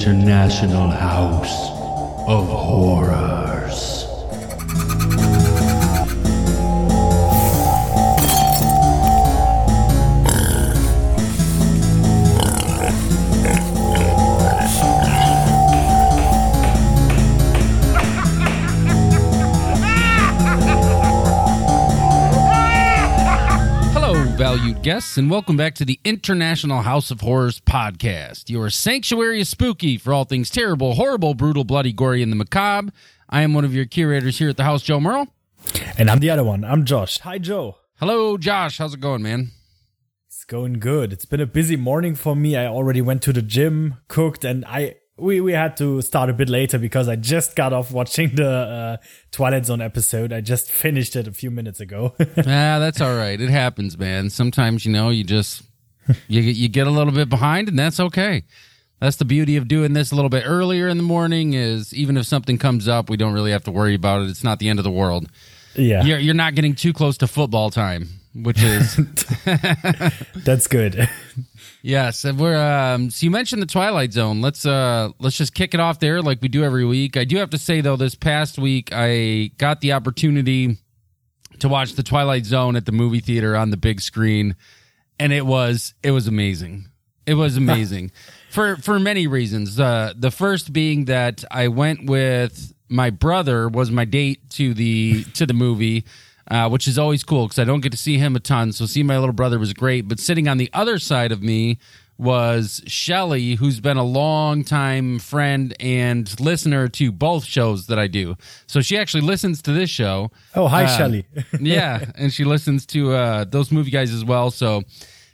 International House of Horrors. Guests, and welcome back to the International House of Horrors podcast, your sanctuary of spooky for all things terrible, horrible, brutal, bloody, gory, and the macabre. I am one of your curators here at the house, Joe Merle. And I'm the other one. I'm Josh. Hi, Joe. Hello, Josh. How's it going, man? It's going good. It's been a busy morning for me. I already went to the gym, cooked, and I we we had to start a bit later because I just got off watching the uh, Twilight Zone episode. I just finished it a few minutes ago. ah, that's all right. It happens, man. Sometimes you know you just you you get a little bit behind, and that's okay. That's the beauty of doing this a little bit earlier in the morning. Is even if something comes up, we don't really have to worry about it. It's not the end of the world. yeah, You're you're not getting too close to football time, which is that's good. yes. And we're um. So you mentioned the Twilight Zone. Let's uh let's just kick it off there like we do every week. I do have to say though, this past week I got the opportunity to watch the Twilight Zone at the movie theater on the big screen, and it was it was amazing. It was amazing for for many reasons. Uh, the first being that I went with my brother was my date to the to the movie. Uh, which is always cool because I don't get to see him a ton. So seeing my little brother was great. But sitting on the other side of me was Shelly, who's been a long time friend and listener to both shows that I do. So she actually listens to this show. Oh, hi, Uh, Shelly. yeah, and she listens to uh, those movie guys as well. So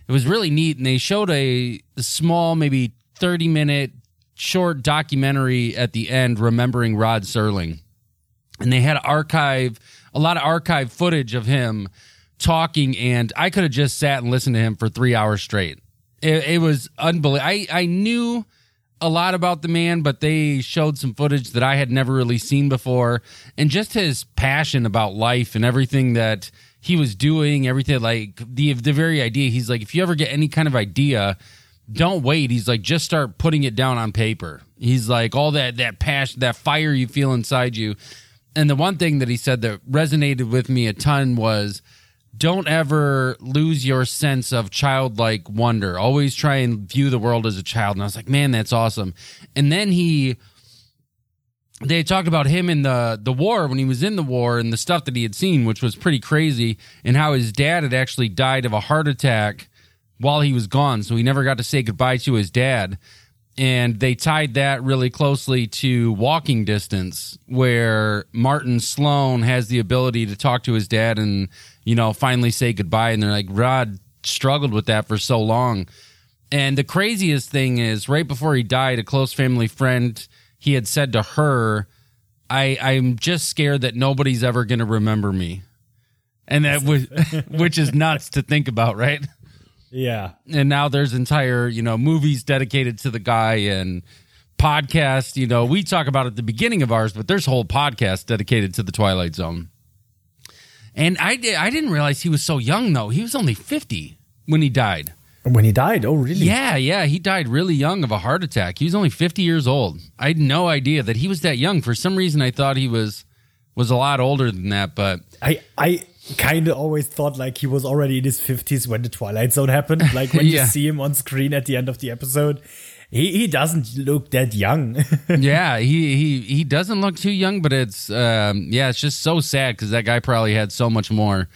it was really neat, and they showed a small, maybe thirty minute short documentary at the end, remembering Rod Serling, and they had archive a lot of archive footage of him talking, and I could have just sat and listened to him for three hours straight. It, it was unbelievable. I I knew a lot about the man, but they showed some footage that I had never really seen before, and just his passion about life and everything that he was doing, everything like the the very idea. He's like, if you ever get any kind of idea, don't wait. He's like, just start putting it down on paper. He's like, all that that passion, that fire you feel inside you. And the one thing that he said that resonated with me a ton was don't ever lose your sense of childlike wonder. Always try and view the world as a child. And I was like, man, that's awesome. And then he they talked about him in the the war when he was in the war and the stuff that he had seen, which was pretty crazy, and how his dad had actually died of a heart attack while he was gone, so he never got to say goodbye to his dad. And they tied that really closely to walking distance, where Martin Sloan has the ability to talk to his dad and, you know, finally say goodbye. And they're like, Rod struggled with that for so long. And the craziest thing is, right before he died, a close family friend he had said to her, "I I'm just scared that nobody's ever going to remember me," and that was, which is nuts to think about, right? Yeah, And now there's entire you know movies dedicated to the guy and podcast. You know, we talk about it at the beginning of ours, but there's whole podcast dedicated to the Twilight Zone. And I did, I didn't realize he was so young though. He was only 50 when he died. when he died. Oh, really? Yeah, yeah, he died really young of a heart attack. He was only 50 years old. I had no idea that he was that young. For some reason I thought he was was a lot older than that, but I I kind of always thought like he was already in his fifties when the Twilight Zone happened. Like when Yeah. you see him on screen at the end of the episode, he he doesn't look that young. yeah, he he he doesn't look too young, but it's um yeah, it's just so sad cuz that guy probably had so much more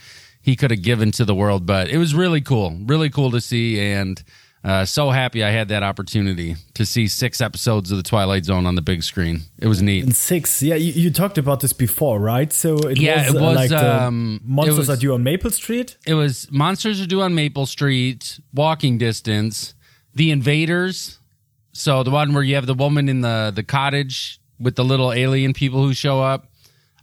he could have given to the world, but it was really cool. Really cool to see and uh, so happy I had that opportunity to see six episodes of the Twilight Zone on the big screen. It was neat. And six, yeah, you, you talked about this before, right? So it Yeah, was, it uh, was, like um, it monsters was- are due on Maple Street. it was Monsters Are Due on Maple Street, Walking Distance, The Invaders. So the one where you have the woman in the the cottage with the little alien people who show up.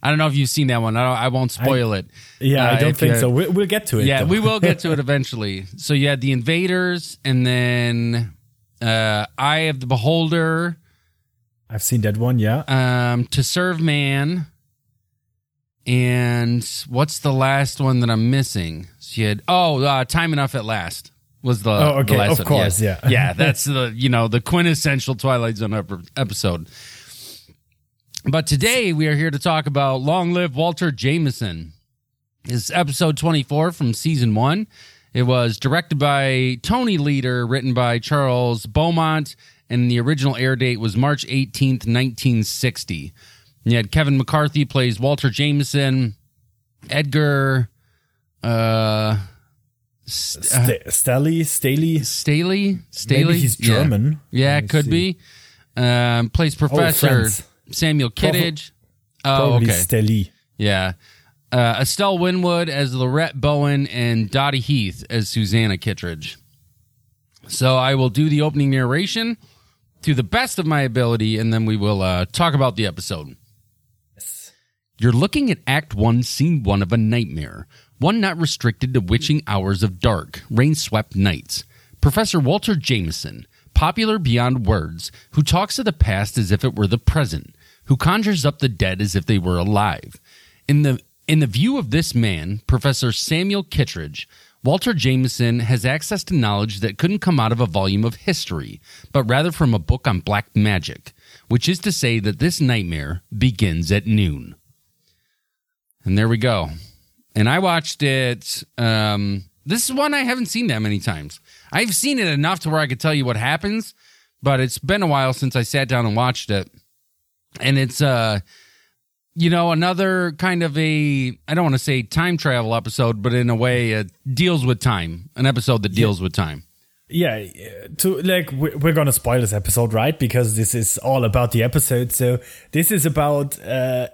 I don't know if you've seen that one. I, don't, I won't spoil it. Yeah, Uh, I don't think so. We'll, we'll get to it. Yeah, we will get to it eventually. So you had the Invaders, and then uh, Eye of the Beholder, I've seen that one. Yeah, um, To Serve Man, and what's the last one that I'm missing? You had oh, uh, Time Enough at Last. was the Oh, okay, the last of one. course, yeah. yeah. That's the you know the quintessential Twilight Zone ep- episode. But today we are here to talk about Long Live Walter Jameson. It's episode 24 from season one. It was directed by Tony Leader, written by Charles Beaumont, and the original air date was March 18th, 1960. And you had Kevin McCarthy plays Walter Jameson, Edgar uh, St- Stehli, Stehli. Stehli. Stehli. Maybe he's Yeah. German. Yeah, it could see. be. Um, plays Professor friends. Samuel Kittredge. Oh, Probably okay. Stehli. Yeah. Uh, Estelle Winwood as Laurette Bowen and Dodie Heath as Susanna Kittredge. So I will do the opening narration to the best of my ability, and then we will uh, talk about the episode. You're looking at Act 1, Scene 1 of a nightmare, one not restricted to witching hours of dark, rain swept nights. Professor Walter Jameson, popular beyond words, who talks of the past as if it were the present, who conjures up the dead as if they were alive. In the in the view of this man, Professor Samuel Kittredge, Walter Jameson has access to knowledge that couldn't come out of a volume of history, but rather from a book on black magic, which is to say that this nightmare begins at noon. And there we go. And I watched it. Um, this is one I haven't seen that many times. I've seen it enough to where I could tell you what happens, but it's been a while since I sat down and watched it. And it's uh you know, another kind of a I don't want to say time travel episode, but in a way it deals with time. An episode that deals with time. Yeah, to like we- we're gonna spoil this episode, right? Because this is all about the episode. So this is about uh,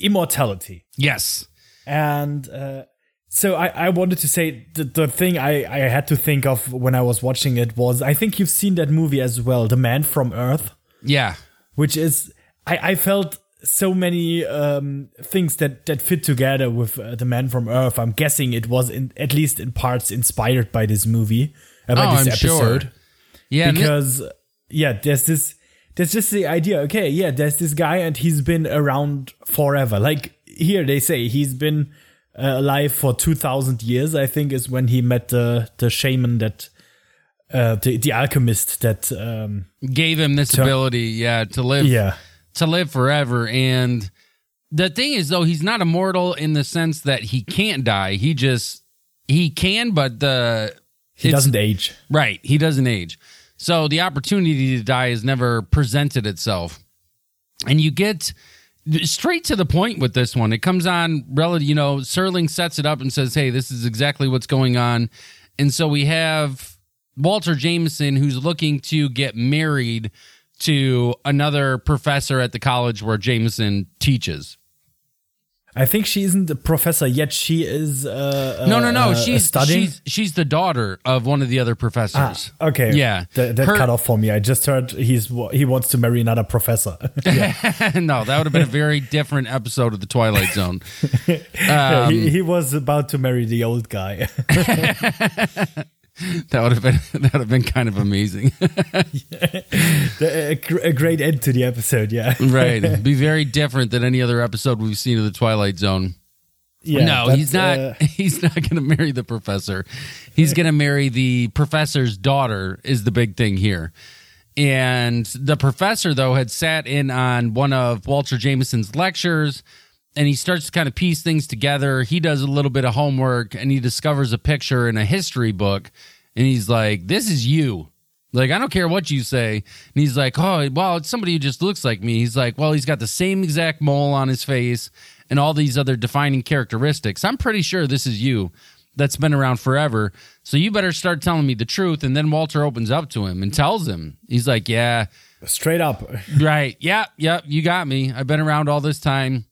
immortality, Yes. and uh, so I, I wanted to say the, the thing I, I had to think of when I was watching it was I think you've seen that movie as well, The Man from Earth. Yeah. which is I, I felt so many um, things that that fit together with uh, the man from Earth. I'm guessing it was in, at least in parts inspired by this movie, uh, by Oh, this I'm sure. episode, Yeah. and thi- because yeah, there's this. There's just the idea. Okay, yeah, there's this guy and he's been around forever. Like here, they say he's been uh, alive for two thousand years. I think is when he met the the shaman that. Uh, the, the alchemist that um gave him this ability, yeah, to live yeah to live forever. And the thing is, though, he's not immortal in the sense that he can't die. He just he can, but the he doesn't age right. He doesn't age, so the opportunity to die has never presented itself. And you get straight to the point with this one. It comes on relative. You know, Serling sets it up and says, "Hey, this is exactly what's going on." And so we have Walter Jameson who's looking to get married to another professor at the college where Jameson teaches. I think she isn't a professor yet. She is. Uh, No, no, no. uh, she's studying. she's she's the daughter of one of the other professors. okay. Yeah. That, that Her- cut off for me. I just heard he's he wants to marry another professor. no, that would have been a very different episode of the Twilight Zone. Yeah, Um, he, he was about to marry the old guy. That would have been that would have been kind of amazing. The- a, a great end to the episode. Yeah. right. Be very different than any other episode we've seen of the Twilight Zone. Yeah. no, he's not. uh, he's not going to marry the professor. He's going to marry the professor's daughter. Is the big thing here. And the professor, though, had sat in on one of Walter Jameson's lectures, and he starts to kind of piece things together. He does a little bit of homework, and he discovers a picture in a history book, and he's like, "This is you." Like, I don't care what you say. And he's like, oh, well, it's somebody who just looks like me. He's like, well, he's got the same exact mole on his face and all these other defining characteristics. I'm pretty sure this is you that's been around forever. So you better start telling me the truth. And then Walter opens up to him and tells him, he's like, yeah, straight up. right. Yeah, yeah, you got me. I've been around all this time.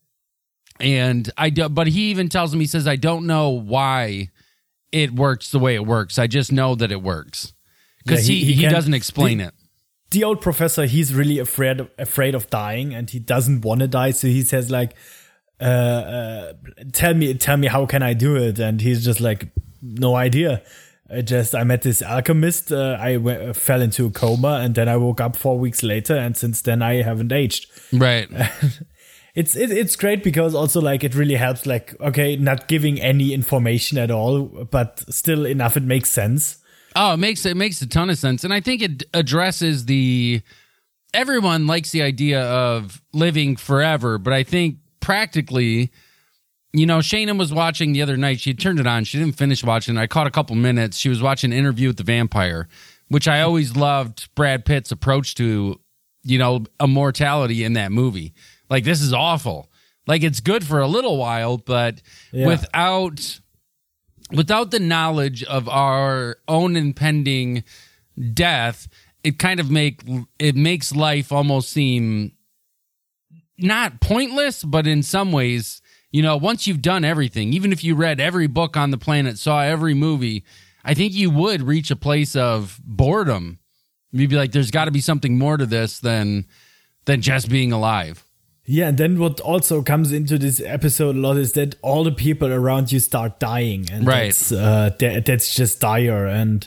And I do, but he even tells him, he says, I don't know why it works the way it works. I just know that it works. Because Yeah, he, he- he, he doesn't explain the- it. The old professor, he's really afraid afraid of dying, and he doesn't want to die. So he says like, uh, uh, "Tell me, tell me, how can I do it?" And he's just like, "No idea." I just I met this alchemist. Uh, I w- fell into a coma, and then I woke up four weeks later, and since then I haven't aged. Right. it's it, it's great because also like it really helps like okay not giving any information at all but still enough it makes sense Oh, it makes it makes a ton of sense, and I think it addresses the. Everyone likes the idea of living forever, but I think practically, you know, Shayna was watching the other night. She turned it on. She didn't finish watching. I caught a couple minutes. She was watching an Interview with the Vampire, which I always loved Brad Pitt's approach to, you know, immortality in that movie. Like this is awful. Like it's good for a little while, but Yeah. without without the knowledge of our own impending death, it kind of make it makes life almost seem not pointless, but in some ways, you know, once you've done everything, even if you read every book on the planet, saw every movie, I think you would reach a place of boredom. You'd be like, there's got to be something more to this than than just being alive. Yeah, and then what also comes into this episode a lot is that all the people around you start dying, and Right. that's uh, that, that's just dire. And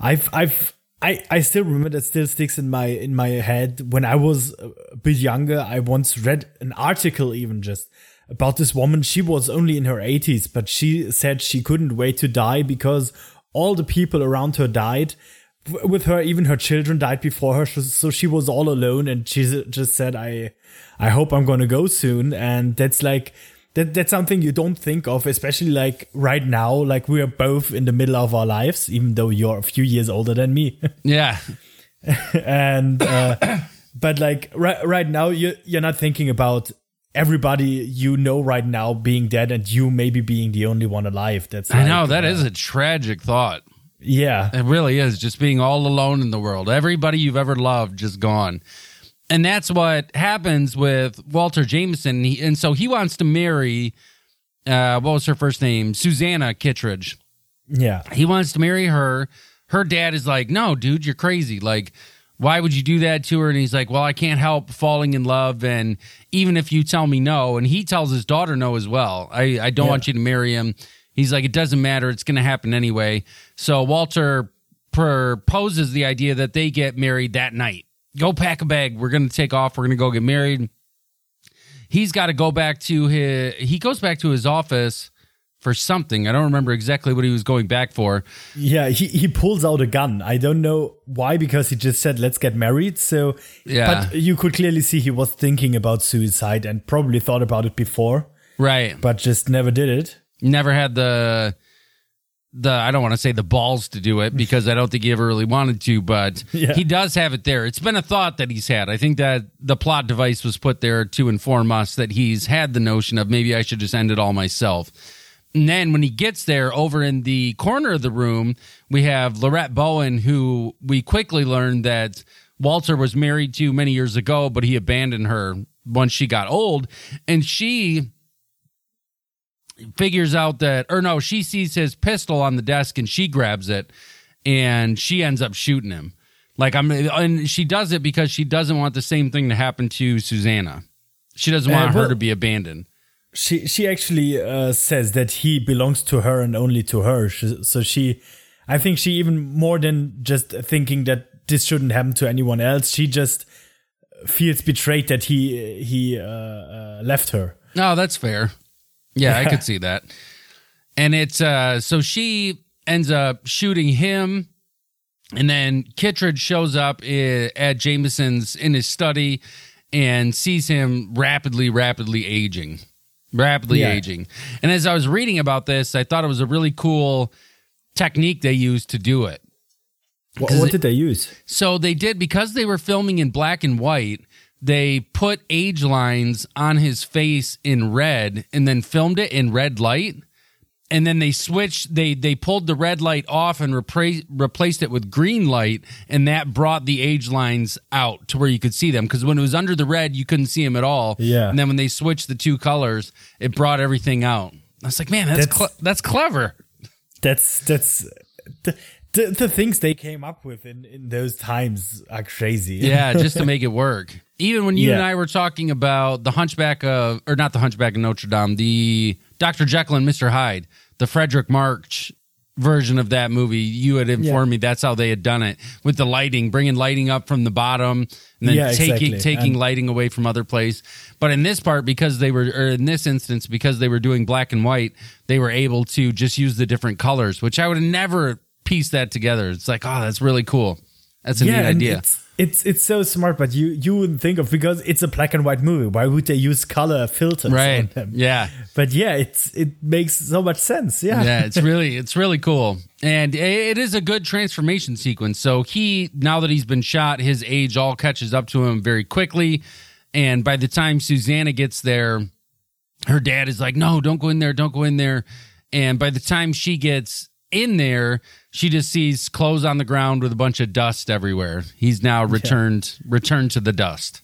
I've I've I, I still remember that still sticks in my in my head when I was a bit younger. I once read an article even just about this woman. She was only in her 80s, but she said she couldn't wait to die because all the people around her died. With her, even her children died before her, so- so she was all alone. And she just said, "I, I hope I'm gonna go soon." And that's like that. That's something you don't think of, especially like right now. Like we are both in the middle of our lives, even though you're a few years older than me. Yeah. and uh, but like right right now you you're not thinking about everybody you know right now being dead and you maybe being the only one alive that's I like, know that uh, is a tragic thought. Yeah It really is just being all alone in the world. Everybody you've ever loved just gone. And that's what happens with Walter Jameson. He, and so he wants to marry, uh, what was her first name? Susanna Kittredge. yeah He wants to marry her. Her dad is like, no, dude, you're crazy. Like, why would you do that to her? And he's like, well, I can't help falling in love. And even if you tell me no, and he tells his daughter no as well, I, I don't Yeah. want you to marry him. He's like, it doesn't matter. It's going to happen anyway. So Walter proposes the idea that they get married that night. Go pack a bag. We're going to take off. We're going to go get married. He's got to go back to his, he goes back to his office for something. I don't remember exactly what he was going back for. yeah he, he pulls out a gun i don't know why because he just said let's get married so Yeah. but you could clearly see he was thinking about suicide and probably thought about it before Right. but just never did it Never had the the I don't want to say the balls to do it because I don't think he ever really wanted to, but Yeah. he does have it there. It's been a thought that he's had. I think that the plot device was put there to inform us that he's had the notion of maybe I should just end it all myself. And then when he gets there, over in the corner of the room, we have Laurette Bowen, who we quickly learned that Walter was married to many years ago, but he abandoned her once she got old. And she figures out that, or no, she sees his pistol on the desk and she grabs it and she ends up shooting him. Like, I'm, and she does it because she doesn't want the same thing to happen to Susanna. She doesn't Uh, want her to be abandoned. she she actually uh, says that he belongs to her and only to her. She, so she, I think she even more than just thinking that this shouldn't happen to anyone else. She just feels betrayed that he he uh, uh, left her. No, that's fair. Yeah, I could see that. And it's uh so she ends up shooting him and then Kittredge shows up at Jameson's in his study and sees him rapidly rapidly aging. Rapidly Yeah. aging. And as I was reading about this, I thought it was a really cool technique they used to do it. What, what did they use? So they did because they were filming in black and white. They put age lines on his face in red and then filmed it in red light. And then they switched. They they pulled the red light off and repra- replaced it with green light, and that brought the age lines out to where you could see them. Because when it was under the red, you couldn't see them at all. Yeah. And then when they switched the two colors, it brought everything out. I was like, man, that's That's- cle- that's clever. That's that's the, the the things they came up with in in those times are crazy. Yeah, just to make it work. Even when you Yeah. and I were talking about the Hunchback of, or not the Hunchback of Notre Dame, the Dr. Jekyll and Mr. Hyde, the Fredric March version of that movie, you had informed me that's how they had done it with the lighting, bringing lighting up from the bottom and then Yeah, taking exactly. taking And- lighting away from other place. But in this part, because they were, or in this instance, because they were doing black and white, they were able to just use the different colors, which I would have never pieced that together. It's like, oh, that's really cool. That's a neat idea. It's, it's it's so smart, but you you wouldn't think of because it's a black and white movie. Why would they use color filters on Right. them? Yeah. But yeah, it's it makes so much sense. Yeah. yeah, it's really it's really cool, and it is a good transformation sequence. So he now that he's been shot, his age all catches up to him very quickly, and by the time Susanna gets there, her dad is like, "No, don't go in there, don't go in there," and by the time she gets in there, she just sees clothes on the ground with a bunch of dust everywhere. He's now returned returned to the dust.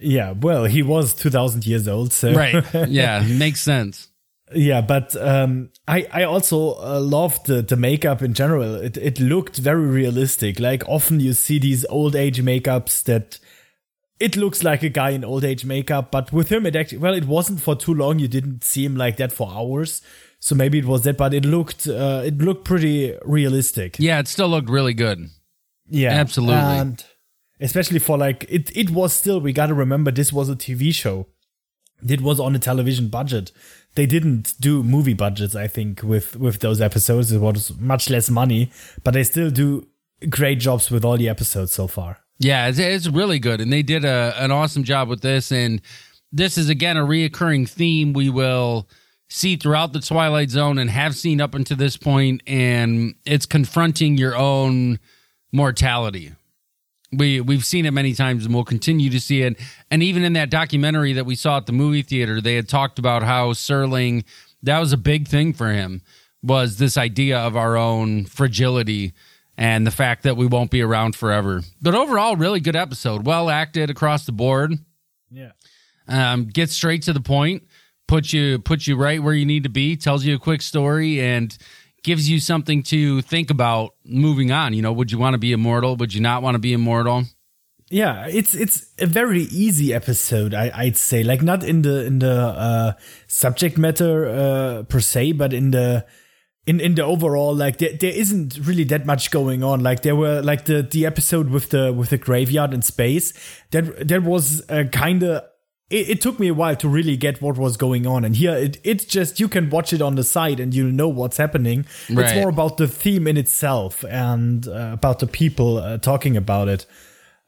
Yeah, well, he was 2000 years old, so Right? yeah, makes sense. yeah, but um I I also uh, loved the the makeup in general. It it looked very realistic. Like often you see these old age makeups that it looks like a guy in old age makeup, but with him it actually well, it wasn't for too long. You didn't see him like that for hours. So maybe it was that, but it looked uh, it looked pretty realistic. Yeah, it still looked really good. Yeah, Absolutely. and especially for like it. It was still we got to remember this was a TV show. It was on a television budget. They didn't do movie budgets. I think with with those episodes, it was much less money, but they still do great jobs with all the episodes so far. Yeah, it's, it's really good, and they did a an awesome job with this. And this is again a reoccurring theme we will see throughout the Twilight Zone and have seen up until this point, and it's confronting your own mortality. We we've seen it many times, and we'll continue to see it. And even in that documentary that we saw at the movie theater, they had talked about how Serling that was a big thing for him was this idea of our own fragility and the fact that we won't be around forever. But overall, really good episode. Well acted across the board. Yeah. Um, gets straight to the point. Puts you puts you right where you need to be. Tells you a quick story and gives you something to think about moving on. You know, would you want to be immortal? Would you not want to be immortal? yeah it's it's a very easy episode I, i'd say like not in the in the uh subject matter uh per se but in the in in the overall like there, there isn't really that much going on like there were like the the episode with the with the graveyard in space that that was uh, kind of it, it took me a while to really get what was going on and here it it's just you can watch it on the side and you'll know what's happening it's more about the theme in itself and uh, about the people uh, talking about it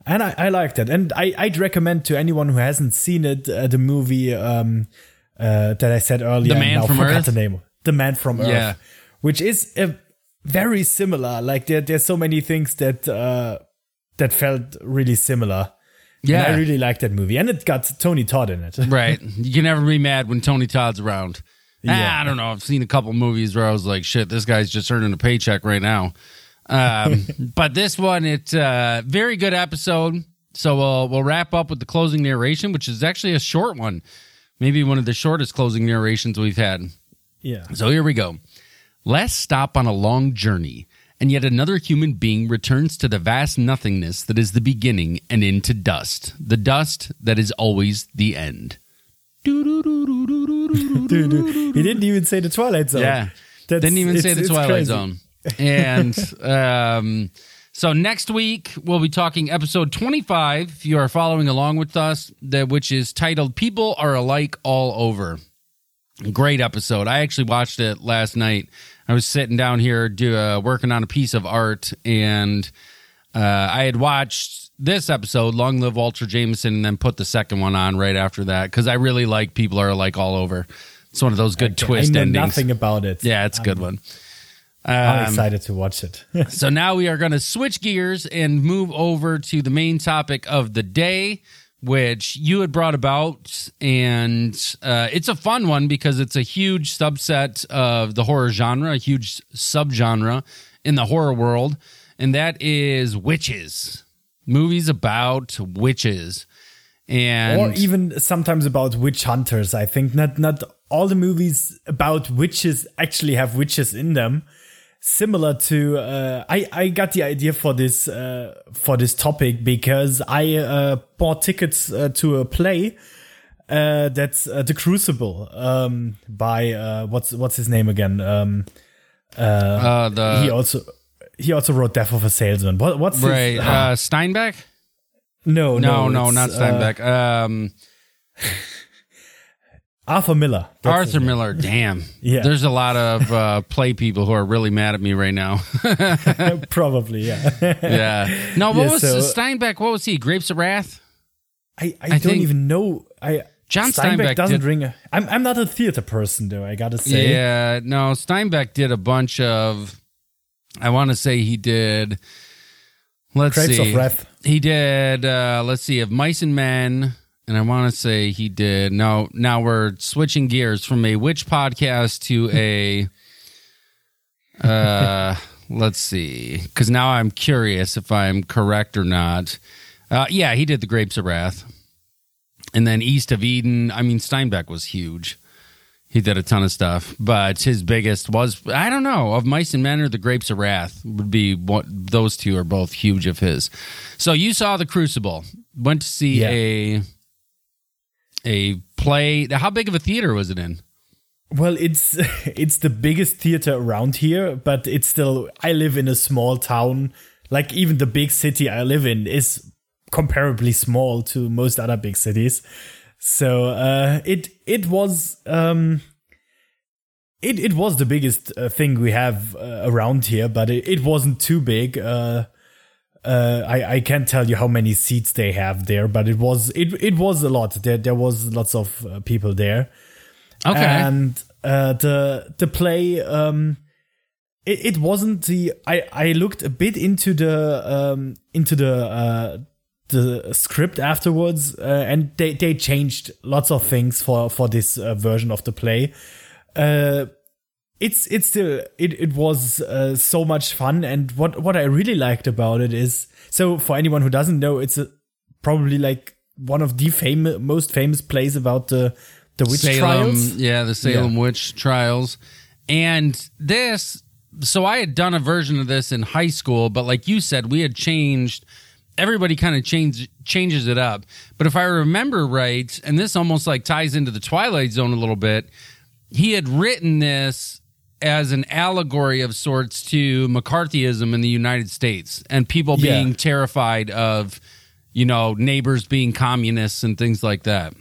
and I, I liked it. And I, I'd recommend to anyone who hasn't seen it uh, the movie um, uh, that I said earlier. The Man from forgot Earth? The name. The Man from Earth. Yeah. Which is a very similar. Like there, there's so many things that uh, that felt really similar. Yeah. And I really like that movie, and it got Tony Todd in it. Right. You can never be mad when Tony Todd's around. Yeah. Ah, I don't know. I've seen a couple movies where I was like, shit, this guy's just earning a paycheck right now. Um, but this one, it's a very good episode. So we'll we'll wrap up with the closing narration, which is actually a short one, maybe one of the shortest closing narrations we've had. yeah. So here we go. Last stop on a long journey, and yet another human being returns to the vast nothingness that is the beginning and into dust, the dust that is always the end. He didn't even say the Twilight Zone. Yeah. That's- Didn't even say the Twilight crazy. Zone. And um, so next week we'll be talking episode 25 if you are following along with us, that which is titled People Are Alike All Over. Great episode. I actually watched it last night. I was sitting down here do, uh, working on a piece of art and uh, I had watched this episode, Long Live Walter Jameson, and then put the second one on right after that because I really like People Are Like All Over. It's one of those good twist I know endings. nothing about it. Yeah, it's a good one. I'm Um, excited to watch it. so now we are going to switch gears and move over to the main topic of the day, which you had brought about. And uh, it's a fun one because it's a huge subset of the horror genre, a huge subgenre in the horror world. And that is witches, movies about witches. And or even sometimes about witch hunters. I think not not all the movies about witches actually have witches in them. Similar to uh, I I got the idea for this uh, for this topic because I uh, bought tickets uh, to a play uh, that's uh, the Crucible um, by uh, what's what's his name again. Um, uh, the he also he also wrote Death of a Salesman. What what's his- right uh, Steinbeck. no No, no, it's, not Steinbeck. um, Arthur Miller. That's Arthur. Miller. Damn. Yeah. There's a lot of uh, play people who are really mad at me right now. Probably, yeah. yeah. No, what Yeah, was so- Steinbeck? What was he? Grapes of Wrath? I, I, I don't even know. I John Steinbeck doesn't did- ring a. I'm I'm not a theater person though. I gotta say. Yeah. No, Steinbeck did a bunch of. I want to say he did. Let's Grapes see. of Wrath. He did. uh Let's see. Of Mice and Men. And I want to say he did. No, now we're switching gears from a witch podcast to a. Uh, let's see, because now I'm curious if I'm correct or not. Uh, yeah, he did the Grapes of Wrath, and then East of Eden. I mean, Steinbeck was huge. He did a ton of stuff, but his biggest was I don't know of Mice and Men or the Grapes of Wrath would be what those two are both huge of his. So you saw the Crucible, went to see Yeah. a a play. How big of a theater was it in? Well, it's it's the biggest theater around here, but it's still. I live in a small town. Like even the big city I live in is comparably small to most other big cities. So uh, it it was um, it it was the biggest uh, thing we have uh, around here, but it, it wasn't too big. Uh, uh, I I can't tell you how many seats they have there, but it was it it was a lot. There there was lots of uh, people there. Okay, and uh, the the play um it, it wasn't the I I looked a bit into the um into the uh the script afterwards uh, and they they changed lots of things for for this uh, version of the play. Uh it's it's still it it was uh, so much fun and what what I really liked about it is so for anyone who doesn't know it's a, probably like one of the famous most famous plays about the the witch Salem, trials yeah, the Salem Yeah. witch trials, and this. So I had done a version of this in high school, but like you said, we had changed. Everybody kind of change changes it up. But if I remember right, and this almost like ties into the Twilight Zone a little bit, he had written this as an allegory of sorts to McCarthyism in the United States and people Yeah. being terrified of, you know, neighbors being communists and things like that.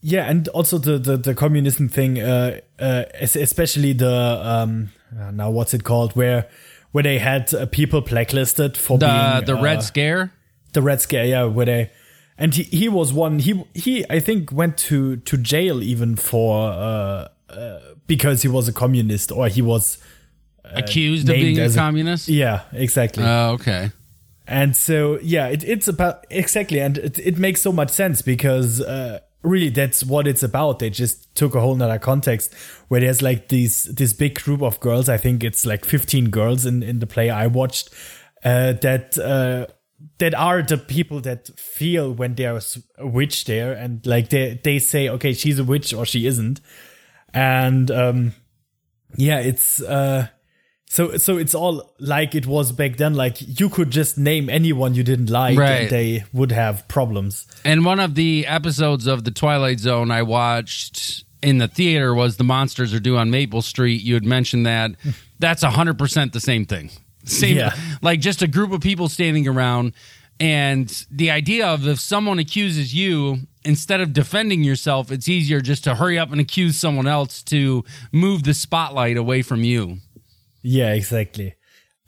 Yeah, and also the the, the communism thing, uh, uh, especially the um, uh, now what's it called, where where they had uh, people blacklisted for The being the uh, Red Scare. the Red Scare, yeah, where they and he, he was one he he I think went to to jail even for uh, uh because he was a communist or he was accused of being a as a- communist. yeah exactly Oh, okay. And so, yeah, it, it's about exactly, and it, it makes so much sense because uh, really that's what it's about. They just took a whole nother context where there's like these this big group of girls. I think it's like 15 girls in in the play I watched uh, that uh, that are the people that feel when there's a witch there, and like they they say, okay, she's a witch or she isn't, and um, yeah, it's. Uh, so so it's all like it was back then. Like you could just name anyone you didn't like, Right. and they would have problems. And one of the episodes of the Twilight Zone I watched in the theater was the monsters are due on Maple Street. You had mentioned that. That's hundred percent the same thing. Same, Yeah. like just a group of people standing around. And the idea of if someone accuses you, instead of defending yourself, it's easier just to hurry up and accuse someone else to move the spotlight away from you. Yeah, exactly.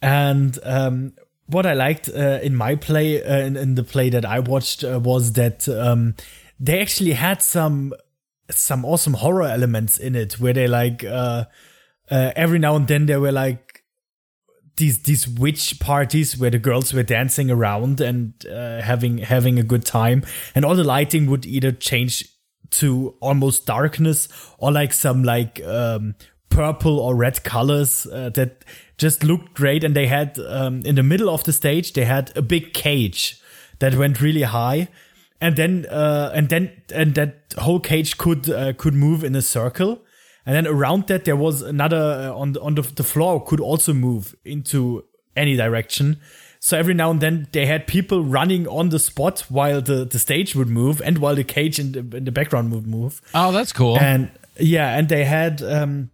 And um, what I liked uh, in my play, uh, in, in the play that I watched, uh, was that um, they actually had some some awesome horror elements in it, where they like uh, uh, every now and then they were like these these witch parties where the girls were dancing around and uh, having having a good time, and all the lighting would either change to almost darkness or like some like um, purple or red colors uh, that just looked great. And they had um, in the middle of the stage they had a big cage that went really high, and then uh, and then and that whole cage could uh, could move in a circle. And then around that, there was another uh, on the, on the, the floor could also move into any direction. So every now and then they had people running on the spot while the, the stage would move and while the cage in the, in the background would move. Oh, that's cool. And yeah, and they had um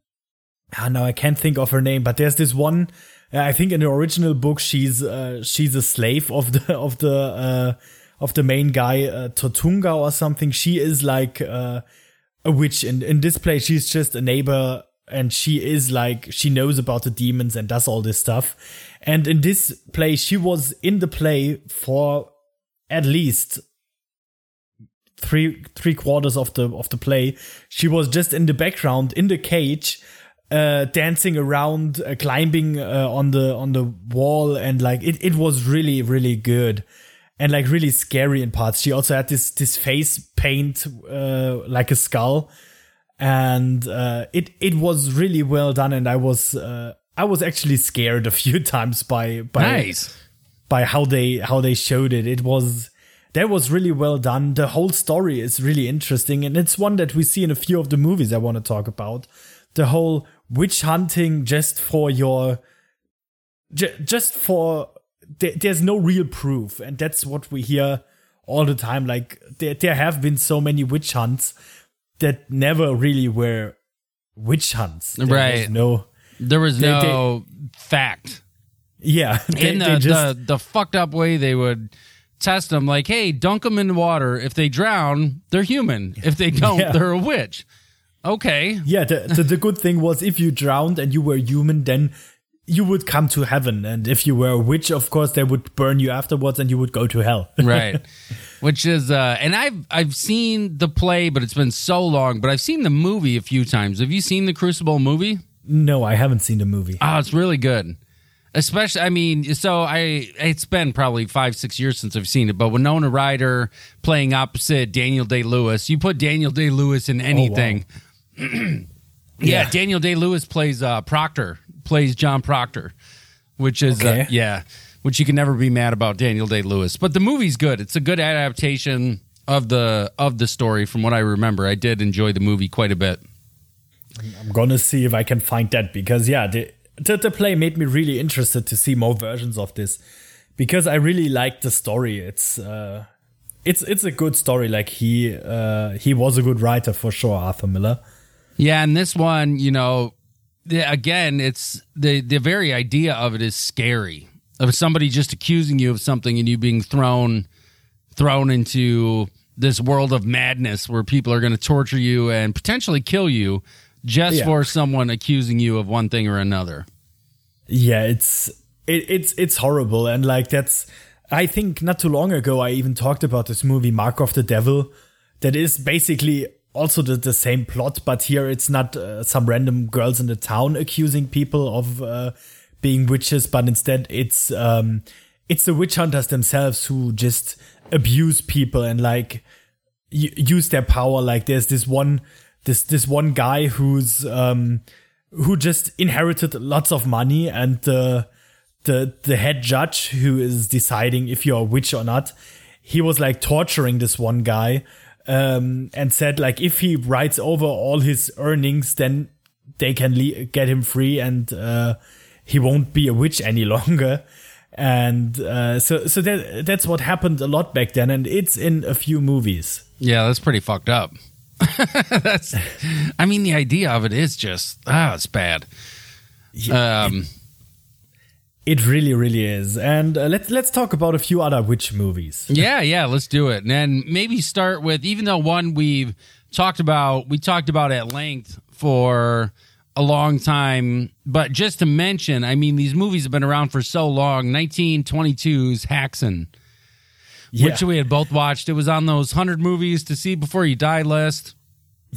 oh, no, I can't think of her name, but there's this one uh, I think in the original book she's uh, she's a slave of the of the uh, of the main guy uh, Tortunga or something. She is like uh, a witch in in this play she's just a neighbor and she is like she knows about the demons and does all this stuff. And in this play she was in the play for at least three three quarters of the of the play. She was just in the background in the cage uh dancing around uh, climbing uh, on the on the wall. And like it it was really really good and like really scary in parts she also had this this face paint uh like a skull and uh it it was really well done and i was uh i was actually scared a few times by by Nice. by how they how they showed it. It was that was really well done. The whole story is really interesting, and it's one that we see in a few of the movies I want to talk about. The whole witch hunting just for your ju- just for there, there's no real proof, and that's what we hear all the time. Like there there have been so many witch hunts that never really were witch hunts. There was Right. No. There was They- no fact. Yeah. they- in they the, just- the the fucked up way they would test them like hey dunk them in water if they drown they're human if they don't Yeah. they're a witch okay Yeah, the, the the good thing was if you drowned and you were human, then you would come to heaven, and if you were a witch, of course, they would burn you afterwards, and you would go to hell. right. Which is uh and i've i've seen the play but it's been so long but i've seen the movie a few times. Have you seen the crucible movie? No, I haven't seen the movie. oh it's really good. Especially i mean so i it's been probably five six years since i've seen it but winona ryder playing opposite daniel day-lewis you put daniel day-lewis in anything yeah, Yeah. daniel day-lewis plays uh proctor plays john proctor which is uh, yeah which you can never be mad about daniel day-lewis but the movie's good it's a good adaptation of the of the story from what i remember i did enjoy the movie quite a bit I'm gonna see if I can find that because yeah, the, the the play made me really interested to see more versions of this because I really like the story. It's uh, it's it's a good story. Like he uh, he was a good writer for sure, Arthur Miller. Yeah, and this one, you know, the, again, it's the the very idea of it is scary. Of somebody just accusing you of something and you being thrown thrown into this world of madness where people are going to torture you and potentially kill you just Yeah. for someone accusing you of one thing or another. Yeah, it's it, it's it's horrible and like that's I think not too long ago I even talked about this movie Mark of the Devil that is basically also the, the same plot but here it's not uh, some random girls in the town accusing people of uh, being witches but instead it's um it's the witch hunters themselves who just abuse people and like use their power. Like there's this one this this one guy who's um who just inherited lots of money and the the the head judge who is deciding if you're a witch or not he was like torturing this one guy um and said like if he writes over all his earnings then they can le- get him free and uh he won't be a witch any longer and uh so so that that's what happened a lot back then and it's in a few movies Yeah, that's pretty fucked up. that's I mean the idea of it is just ah, it's bad. Um It really, really is. And uh, let's let's talk about a few other witch movies. Yeah, yeah, let's do it. And then maybe start with even though one we've talked about, we talked about at length for a long time, but just to mention, I mean, these movies have been around for so long. 1922's Häxan, Yeah, which we had both watched. It was on those 100 movies to see before you die list.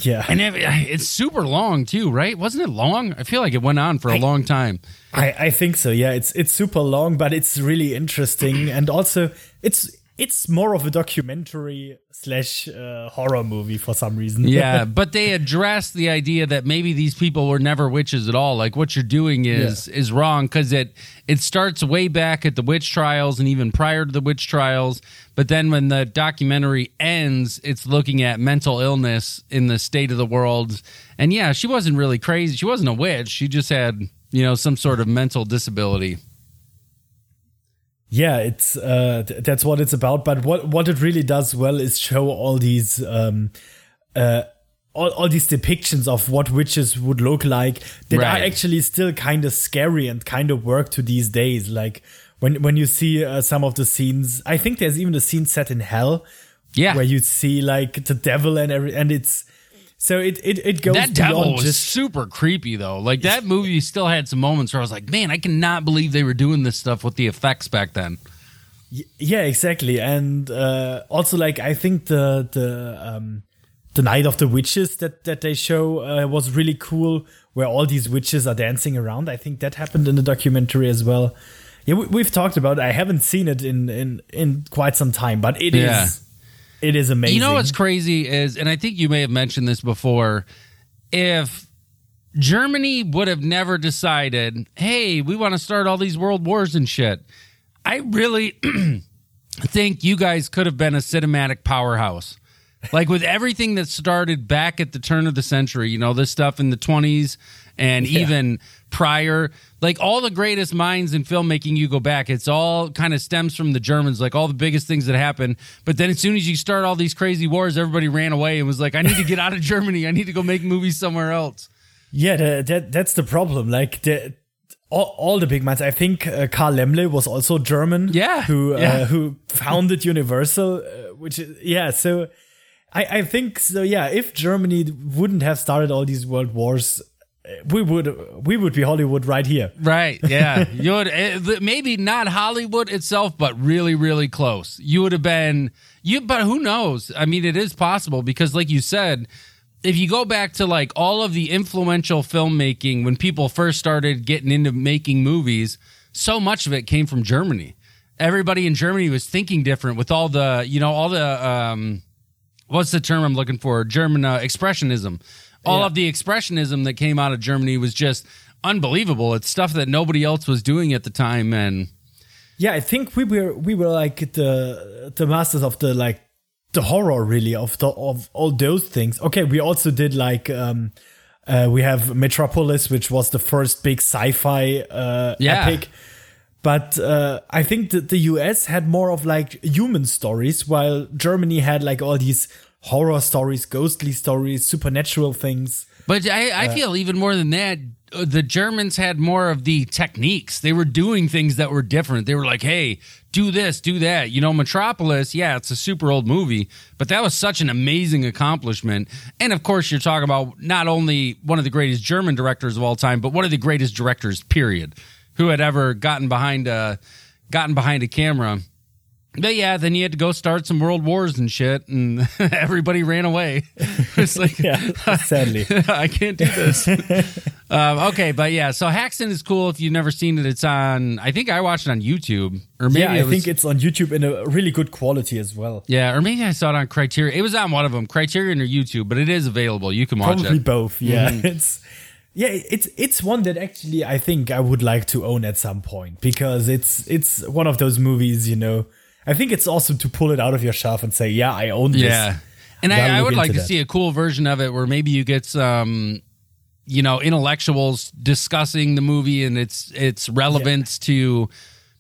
Yeah. And it, it's super long too, right? Wasn't it long? I feel like it went on for a long time. I, I think so. Yeah, it's it's super long, but it's really interesting, and also it's it's more of a documentary slash uh, horror movie for some reason. Yeah, but they address the idea that maybe these people were never witches at all. Like what you're doing is is wrong because it it starts way back at the witch trials and even prior to the witch trials. But then when the documentary ends, it's looking at mental illness in the state of the world. And yeah, she wasn't really crazy. She wasn't a witch. She just had you know some sort of mental disability. Yeah, it's uh, th- that's what it's about. But what what it really does well is show all these um, uh, all, all these depictions of what witches would look like that Right. are actually still kind of scary and kind of work to these days. Like when when you see uh, some of the scenes, I think there's even a scene set in hell Yeah, where you see like the devil and every and it's So it it, it goes that devil was just super creepy though. Like that movie still had some moments where I was like, man, I cannot believe they were doing this stuff with the effects back then. Yeah, exactly. And uh, also, like, I think the the um, the Night of the Witches that that they show uh, was really cool, where all these witches are dancing around. I think that happened in the documentary as well. Yeah, we, we've talked about. it. I haven't seen it in in in quite some time, but it is Yeah. It is amazing. You know what's crazy is, and I think you may have mentioned this before, if Germany would have never decided, hey, we want to start all these world wars and shit, I really think you guys could have been a cinematic powerhouse. Like with everything that started back at the turn of the century, you know, this stuff in the 20s and even prior, like all the greatest minds in filmmaking, you go back, it's all kind of stems from the Germans, like all the biggest things that happened. But then as soon as you start all these crazy wars, everybody ran away and was like, I need to get out of Germany. I need to go make movies somewhere else. Yeah, the, that that's the problem. Like the all, all the big minds. I think uh, Carl Laemmle was also German. Yeah, who yeah. Uh, who founded Universal, uh, which is yeah. So I I think so. Yeah, if Germany wouldn't have started all these world wars, uh, we would we would be Hollywood right here. Right. Yeah. you would eh, maybe not Hollywood itself, but really, really close. You would have been you, but who knows? I mean, it is possible because, like you said, if you go back to like all of the influential filmmaking when people first started getting into making movies, so much of it came from Germany. Everybody in Germany was thinking different with all the, you know, all the um what's the term I'm looking for? German uh, expressionism. All Yeah. of the expressionism that came out of Germany was just unbelievable. It's stuff that nobody else was doing at the time, and Yeah, I think we were we were like the the masters of the like the horror really of the of all those things. Okay, we also did like um uh we have Metropolis, which was the first big sci-fi uh Yeah. epic. But uh, I think that the US had more of like human stories, while Germany had like all these horror stories, ghostly stories, supernatural things. But I, I feel even more than that. uh, The Germans had more of the techniques. They were doing things that were different. They were like, "Hey, do this, do that." You know, Metropolis. Yeah, it's a super old movie, but that was such an amazing accomplishment. And of course, you're talking about not only one of the greatest German directors of all time, but one of the greatest directors, period, who had ever gotten behind a gotten behind a camera. But yeah, then you had to go start some world wars and shit, and everybody ran away. it's like, Yeah, sadly. I can't do this. um, okay, but yeah, so Häxan is cool. If you've never seen it, it's on. I think I watched it on YouTube, or maybe yeah, I was, think it's on YouTube in a really good quality as well. yeah, or maybe I saw it on Criterion. It was on one of them, Criterion or YouTube, but it is available. You can watch Probably it. both. Yeah, Mm-hmm. it's yeah, it's it's one that actually I think I would like to own at some point because it's it's one of those movies. You know, I think it's awesome to pull it out of your shelf and say, "Yeah, I own this." Yeah. And I, I would like to that. see a cool version of it where maybe you get some, you know, intellectuals discussing the movie and its its relevance to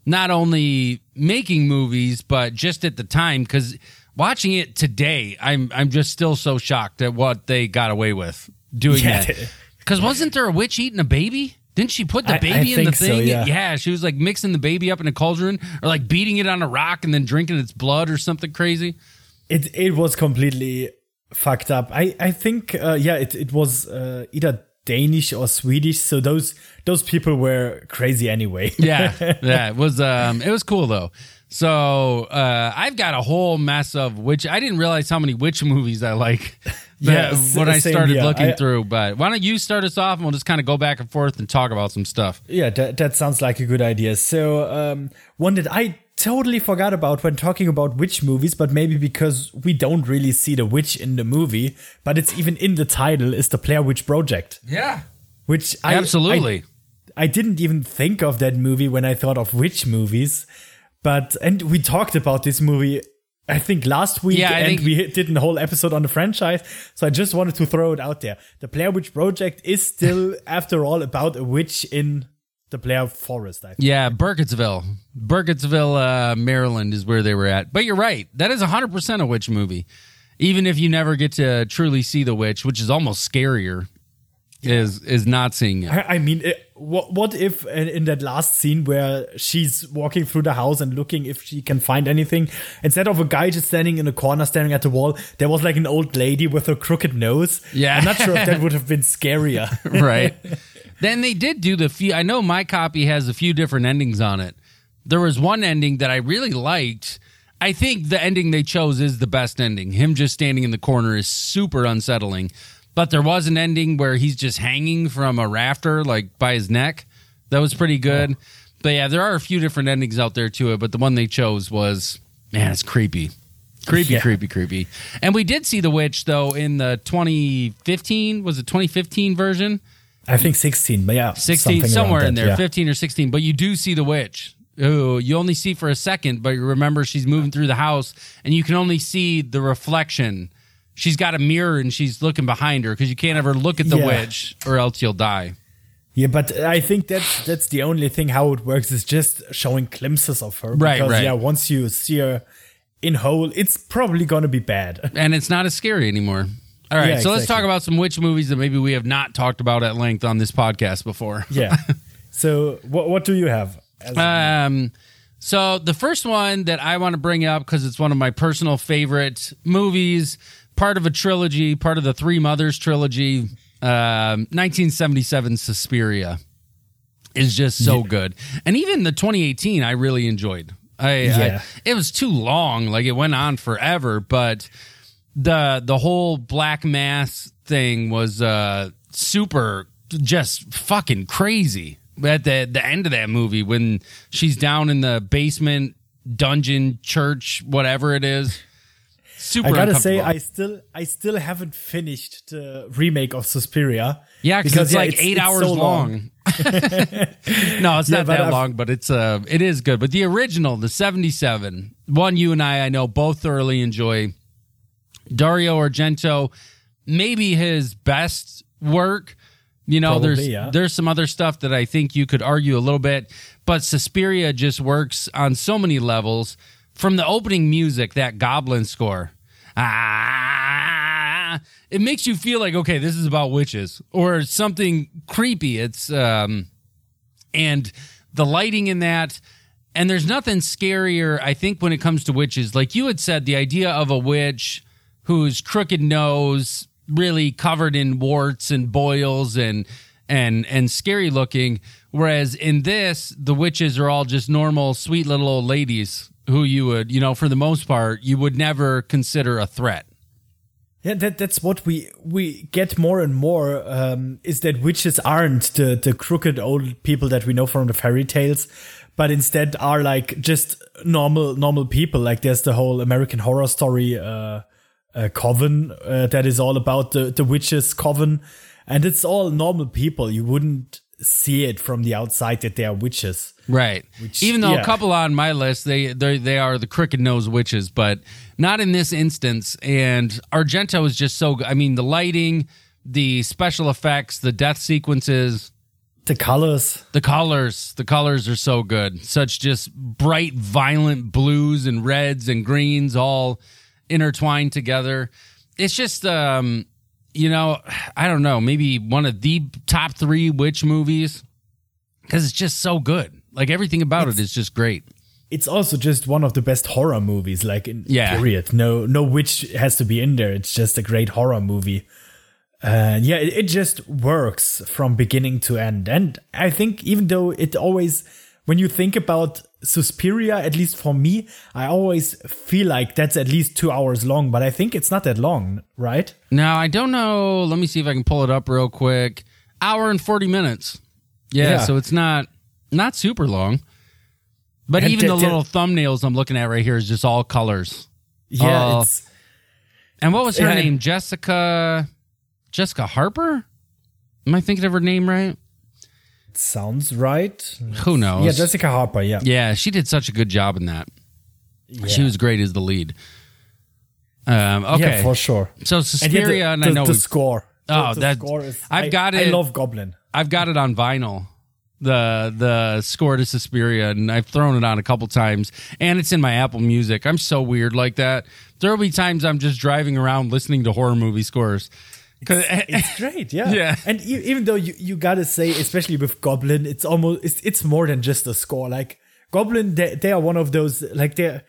not only making movies but just at the time. Because watching it today, I'm I'm just still so shocked at what they got away with doing Yeah. that. Because wasn't there a witch eating a baby? Didn't she put the I- I baby in the think so, thing? yeah. she was like mixing the baby up in a cauldron or like beating it on a rock and then drinking its blood or something crazy. it it was completely fucked up. I I think uh, yeah, it it was uh, either Danish or Swedish. So those those people were crazy anyway. yeah, yeah. It was um, it was cool though. So uh, I've got a whole mess of which I didn't realize how many witch movies I like. Yeah, that- s- when I same started here. looking I- through. But why don't you start us off and we'll just kind of go back and forth and talk about some stuff. Yeah, that, that sounds like a good idea. So, um, one that I totally forgot about when talking about witch movies, but maybe because we don't really see the witch in the movie, but it's even in the title, is the Blair Witch Project, Yeah, which I absolutely. I, I didn't even think of that movie when I thought of witch movies, but and we talked about this movie. I think last week, Yeah, and think- we did a whole episode on the franchise. So I just wanted to throw it out there. The Blair Witch Project is still, after all, about a witch in the Blair Forest. I think. yeah, Burkittsville, Burkittsville, uh, Maryland is where they were at. But you're right, that is 100 percent a witch movie. Even if you never get to truly see the witch, which is almost scarier. Is is not seeing it. I, I mean, it, what what if in, in that last scene where she's walking through the house and looking if she can find anything, instead of a guy just standing in a corner staring at the wall, there was like an old lady with a crooked nose. Yeah. I'm not sure if that would have been scarier. right. Then they did do the few. I know my copy has a few different endings on it. There was one ending that I really liked. I think the ending they chose is the best ending. Him just standing in the corner is super unsettling. But there was an ending where he's just hanging from a rafter, like by his neck. That was pretty good. But yeah, there are a few different endings out there to it. But the one they chose was, man, it's creepy. Creepy, Yeah. creepy, creepy. And we did see the witch though in the 2015 was it 2015 version? I think 16, but yeah, 16 somewhere in that, there, yeah. 15 or 16. But you do see the witch. Who you only see for a second, but you remember she's moving through the house, and you can only see the reflection. She's got a mirror and she's looking behind her because you can't ever look at the Yeah. witch or else you'll die. Yeah, but I think that's that's the only thing how it works is just showing glimpses of her. Right, because, right. Yeah, once you see her in whole, it's probably gonna be bad. and it's not as scary anymore. All right, Yeah, so let's talk about some witch movies that maybe we have not talked about at length on this podcast before. yeah. So what what do you have? As- Um, so the first one that I want to bring up because it's one of my personal favorite movies, part of a trilogy, part of the Three Mothers trilogy, um, 1977 Suspiria is just so good, and even the 2018 I really enjoyed. I, Yeah. I it was too long, like it went on forever, but the the whole Black Mass thing was uh super just fucking crazy at the the end of that movie when she's down in the basement dungeon church whatever it is super I gotta say. I still I still haven't finished the remake of Suspiria. yeah because it's yeah, like eight it's hours so long, no it's Yeah, not that I've- long but it's uh it is good but the original the 77 one you and i i know both thoroughly enjoy dario argento maybe his best work you know Probably, there's yeah. there's some other stuff that i think you could argue a little bit but suspiria just works on so many levels from the opening music that goblin score ah. It makes you feel like okay this is about witches or something creepy. It's um and the lighting in that and there's nothing scarier i think when it comes to witches. Like you had said the idea of a witch whose crooked nose really covered in warts and boils and and and scary looking whereas in this the witches are all just normal sweet little old ladies who you would you know for the most part you would never consider a threat Yeah, that that's what we we get more and more um, is that witches aren't the the crooked old people that we know from the fairy tales, but instead are like just normal normal people. Like there's the whole American Horror Story uh, uh, coven uh, that is all about the the witches coven, and it's all normal people. You wouldn't see it from the outside that they are witches. Right. Even though a couple on my list, they they they are the crooked nose witches, but not in this instance. And Argento is just so. I mean, the lighting, the special effects, the death sequences, The colors. the colors. The colors are so good. Such just bright, violent blues and reds and greens all intertwined together. It's just um, you know, I don't know, maybe one of the top three witch movies because it's just so good. Like everything about it is just great. it's also just one of the best horror movies like in Yeah. period no no witch has to be in there it's just a great horror movie and yeah it, it just works from beginning to end and i think even though it always when you think about suspiria at least for me i always feel like that's at least two hours long but i think it's not that long right Now I don't know. Let me see if I can pull it up real quick. Hour and forty minutes. Yeah, Yeah. so it's not not super long. But And even the- little thumbnails I'm looking at right here is just all colors. yeah uh, it's And what was her name? Jessica Jessica Harper? Am I thinking of her name right? Sounds right Who knows? yeah jessica harper yeah Yeah, she did such a good job in that. She was great as the lead. Um, okay, yeah for sure so and Suspiria, yeah, and the, I know the score Oh, the that- score is I've I- got it. i love goblin I've got it on vinyl. The the score to Suspiria, and I've thrown it on a couple times, and it's in my Apple Music. I'm so weird like that. There will be times I'm just driving around listening to horror movie scores it's great, yeah. Yeah. And e- even though you, you gotta say, especially with Goblin, it's almost it's it's more than just a score. Like Goblin, they, they are one of those like they.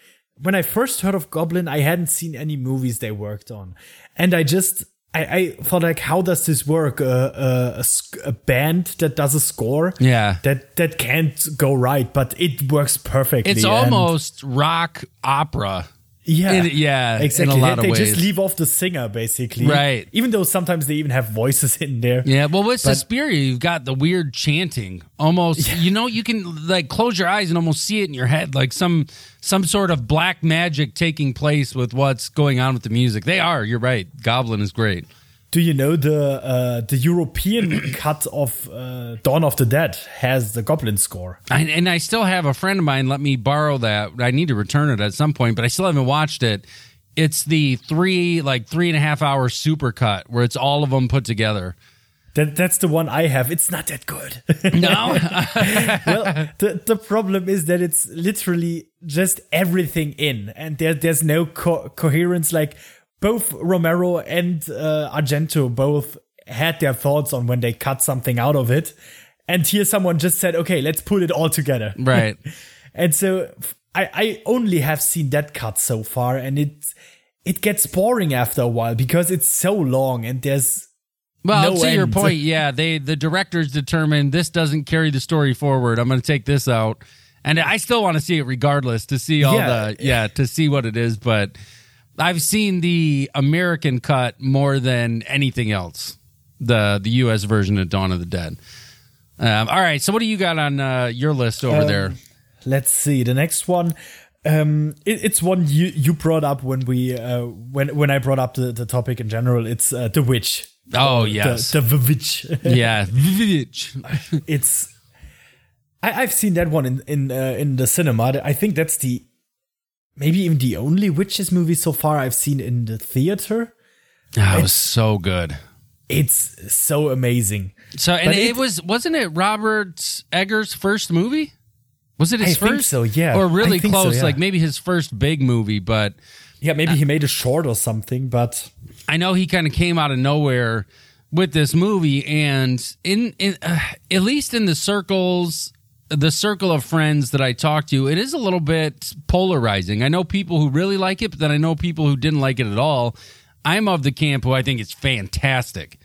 When I first heard of Goblin, I hadn't seen any movies they worked on, and I just I, I thought like, how does this work? Uh, uh, a, a band that does a score, Yeah. that that can't go right, but it works perfectly. It's almost rock opera. Yeah, in- yeah, in a exactly. lot they, of they just leave off the singer basically, Right. Even though sometimes they even have voices in there. Yeah, well, with Suspiria, you've got the weird chanting. Almost, you know, you can like close your eyes and almost see it in your head, like some some sort of black magic taking place with what's going on with the music. They are. You're right. Goblin is great. Do you know the uh, the European cut of uh, Dawn of the Dead has the Goblin score? I, and I still have a friend of mine let me borrow that. I need to return it at some point, but I still haven't watched it. It's the three like three and a half hour super cut where it's all of them put together. That that's the one I have. It's not that good. No, well, the the problem is that it's literally just everything in, and there there's no co- coherence. Like both Romero and uh, Argento both had their thoughts on when they cut something out of it, and here someone just said, "Okay, let's put it all together." right. And so I only have seen that cut so far, and it it gets boring after a while because it's so long and there's Well, no to your point, yeah, they the directors determined this doesn't carry the story forward. I'm going to take this out, and I still want to see it regardless to see all Yeah. the yeah to see what it is. But I've seen the American cut more than anything else. The the U.S. version of Dawn of the Dead. Um, all right, so what do you got on uh, your list over there? Let's see the next one. Um, it, it's one you you brought up when we uh, when when I brought up the, the topic in general. It's uh, the witch. Oh The- yes, the, the witch. yeah, Village. it's I, I've seen that one in in uh, in the cinema. I think that's the maybe even the only witches movie so far I've seen in the theater. That was so good. It's so amazing. So and it, it- was wasn't it Robert Eggers' first movie? Was it his I think first? so, yeah. Or really think so, close, yeah. like maybe his first big movie, but Yeah, maybe he made a short or something, but I know he kind of came out of nowhere with this movie and in, in uh, at least in the circles the circle of friends that I talk to, it is a little bit polarizing. I know people who really like it, but then I know people who didn't like it at all. I'm of the camp who I think it's fantastic.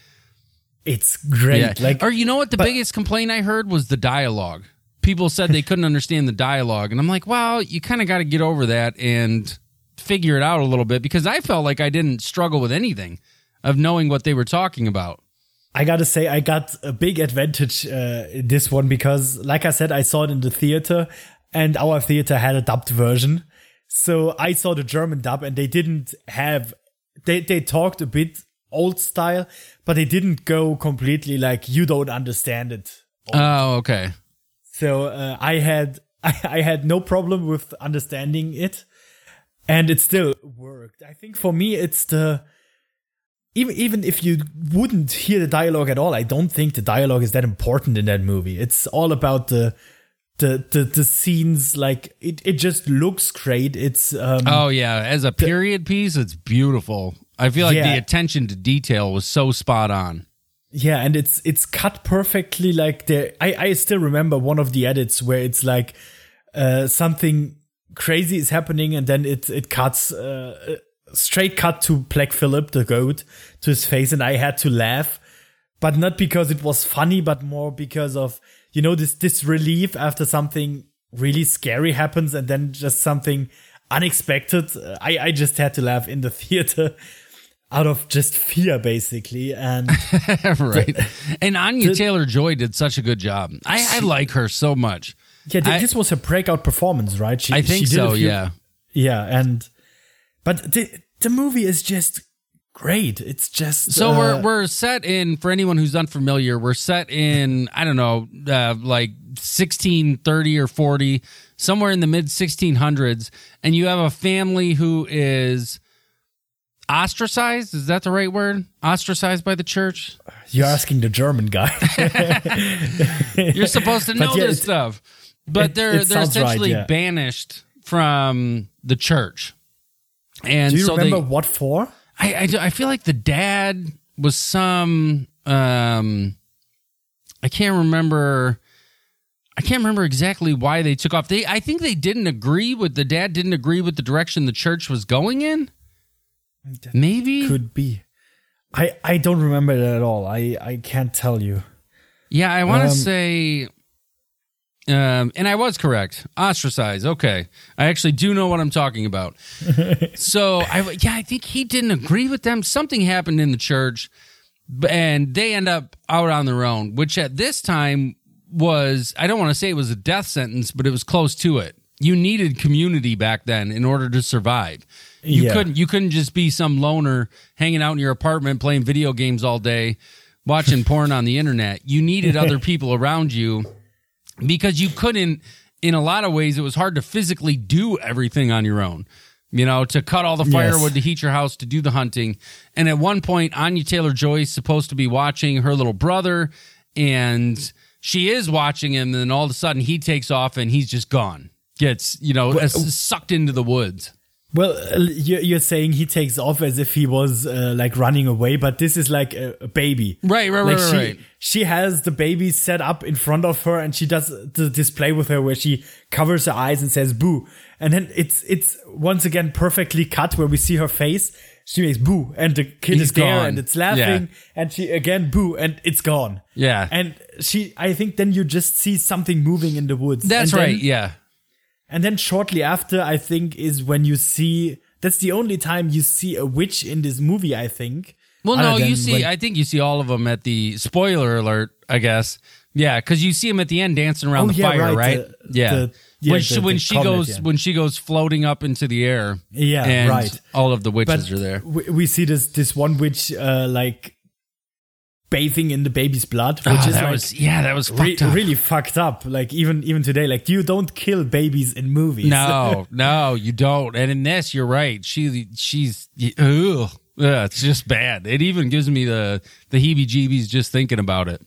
it's great. Like or you know what? The biggest complaint I heard was the dialogue. People said they couldn't understand the dialogue, and I'm like, well, you kind of got to get over that and figure it out a little bit because I felt like I didn't struggle with anything of knowing what they were talking about. I gotta say, I got a big advantage uh, in this one because, like I said, I saw it in the theater, and our theater had a dubbed version. So I saw the German dub, and they didn't have they they talked a bit old style, but they didn't go completely like you don't understand it. Oh, okay. So uh, I had I, I had no problem with understanding it, and it still worked. I think for me, it's the even even if you wouldn't hear the dialogue at all, I don't think the dialogue is that important in that movie. It's all about the the the, the scenes. Like it, it just looks great. It's um, Oh yeah, as a period piece, it's beautiful. I feel like the attention to detail was so spot on. Yeah, and it's it's cut perfectly. Like the I I still remember one of the edits where it's like uh something crazy is happening, and then it it cuts uh, straight cut to Black Phillip the goat to his face, and I had to laugh, but not because it was funny, but more because of you know this this relief after something really scary happens, and then just something unexpected. I I just had to laugh in the theater. Out of just fear, basically, and right. And Anya Taylor Joy did such a good job. I, I like her so much. Yeah, I- this was her breakout performance, right? She, I think she so, few- yeah. yeah, and but the the movie is just great. It's just So uh, we're we're set in for anyone who's unfamiliar. We're set in I don't know, uh, like sixteen thirty or forty, somewhere in the mid sixteen hundreds, and you have a family who is ostracized. Is that the right word? Ostracized by the church. you're asking the German guy. You're supposed to know yeah, this stuff, but it- they're it they're sounds right, essentially yeah. banished from the church. And Do you so remember they, what for? I, I, I feel like the dad was some um I can't remember I can't remember exactly why they took off. They I think they didn't agree with the dad didn't agree with the direction the church was going in. Maybe Could be. I I don't remember that at all. I I can't tell you. Yeah, I want to Um, say, um, and I was correct. Ostracize. Okay, I actually do know what I'm talking about. so I, yeah, I think he didn't agree with them. Something happened in the church, and they end up out on their own. Which at this time was, I don't want to say it was a death sentence, but it was close to it. You needed community back then in order to survive. You Yeah. couldn't. You couldn't just be some loner hanging out in your apartment playing video games all day watching porn on the internet. You needed other people around you because you couldn't, in a lot of ways, it was hard to physically do everything on your own. You know, to cut all the firewood, to heat your house, to do the hunting. And at one point, Anya Taylor Joy is supposed to be watching her little brother, and she is watching him. And then all of a sudden, he takes off and he's just gone. Gets, you know, sucked into the woods. Well, uh, you're, saying he takes off as if he was uh, like running away, but this is like a, baby. Right, right, like right, she, right. She has the baby set up in front of her, and she does the display with her where she covers her eyes and says "boo," and then it's it's once again perfectly cut where we see her face. She makes boo, and the kid He's is there, gone. and it's laughing, and she again boo, and it's gone. Yeah. and she, I think, then you just see something moving in the woods. That's right. Yeah. And then shortly after, I think, is when you see that's the only time you see a witch in this movie, I think. Well, no, you see, when- I think you see all of them at the spoiler alert, I guess. Yeah, because you see him at the end dancing around Oh, the yeah, fire, right, right? the- yeah. the- yeah, when the- she, when the she comet, goes yeah. when she goes floating up into the air. Yeah, and right. All of the witches but are there. We, we see this this one witch uh, like bathing in the baby's blood, ah, which Oh, is like was yeah, that was re- fucked up. really fucked up. Like even even today, like you don't kill babies in movies. No, no, you don't. And in this, you're right. She she's ugh, yeah, it's just bad. It even gives me the the heebie-jeebies just thinking about it.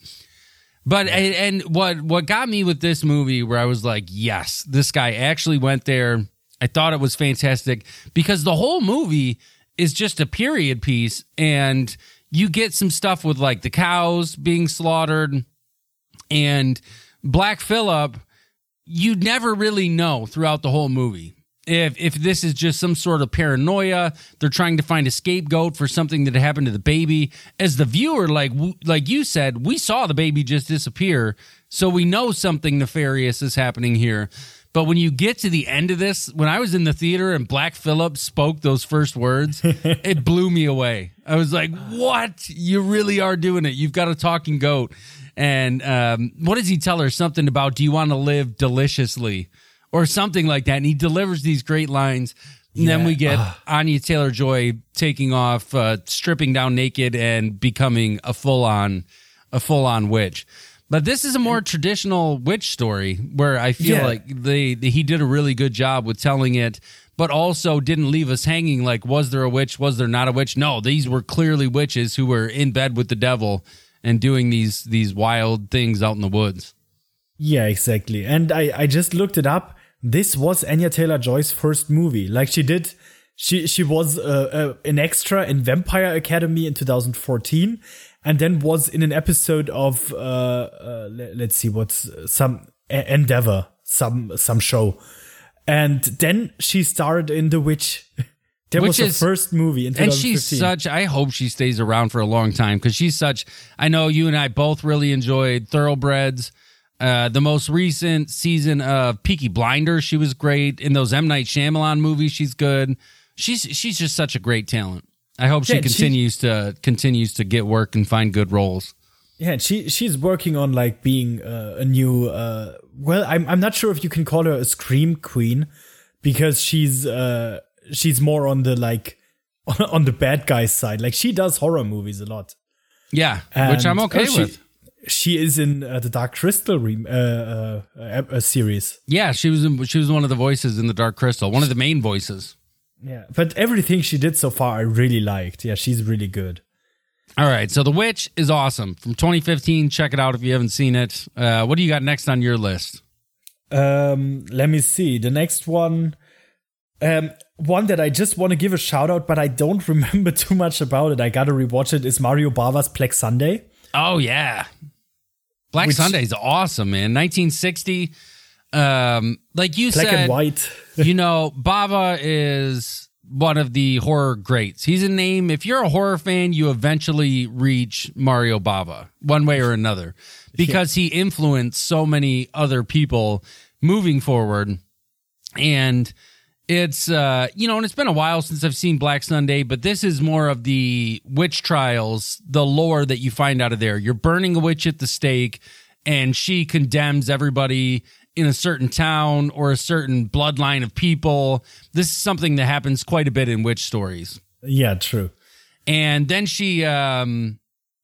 But and, and what what got me with this movie, where I was like, yes, this guy actually went there. I thought it was fantastic because the whole movie is just a period piece, and you get some stuff with like the cows being slaughtered and Black Phillip you never really know throughout the whole movie. If if this is just some sort of paranoia they're trying to find a scapegoat for something that happened to the baby. As the viewer like like you said we saw the baby just disappear so we know something nefarious is happening here but when you get to the end of this when i was in the theater and black phillip spoke those first words it blew me away i was like what you really are doing it you've got a talking goat and um, what does he tell her? Something about, do you want to live deliciously? Or something like that. And he delivers these great lines. And then we get Anya Taylor Joy taking off, uh, stripping down naked and becoming a full on, a full on witch. But this is a more traditional witch story where I feel Yeah. like they, they he did a really good job with telling it, but also didn't leave us hanging. Like, was there a witch? Was there not a witch? No, these were clearly witches who were in bed with the devil and doing these these wild things out in the woods. Yeah, exactly. And I, I just looked it up. This was Anya Taylor Joy's first movie. Like she did, she she was uh, uh, an extra in Vampire Academy in 2014, and then was in an episode of uh, uh le- let's see what's some Endeavour, some some show, and then she starred in The Witch. That Which was her is- first movie in And she's such. I hope she stays around for a long time because she's such. I know you and I both really enjoyed Thoroughbreds. Uh, the most recent season of Peaky Blinders, she was great in those M Night Shyamalan movies. She's good. She's she's just such a great talent. I hope she Yeah, continues to continues to get work and find good roles. Yeah, she she's working on like being uh, a new. Uh, well, I'm I'm not sure if you can call her a scream queen because she's uh, she's more on the like on the bad guys side. Like she does horror movies a lot. Yeah, which I'm okay oh, she- with. She is in uh, the Dark Crystal re- uh, uh, series. Yeah, she was in, she was one of the voices in the Dark Crystal, one of the main voices. Yeah, but everything she did so far, I really liked. Yeah, she's really good. All right, so The Witch is awesome from 2015. Check it out if you haven't seen it. Uh, what do you got next on your list? Um, let me see. The next one. Um, one that I just want to give a shout out, but I don't remember too much about it. I gotta rewatch it. Is Mario Bava's Black Sunday? Oh yeah, Black Which- Sunday's awesome, man. 1960. Um, like you Black said, white. you know, Bava is one of the horror greats. He's a name. If you're a horror fan, you eventually reach Mario Bava one way or another because he influenced so many other people moving forward. And it's uh you know, and it's been a while since I've seen Black Sunday, but this is more of the witch trials, the lore that you find out of there. You're burning a witch at the stake and she condemns everybody in a certain town or a certain bloodline of people. This is something that happens quite a bit in witch stories. Yeah, true. And then she, um,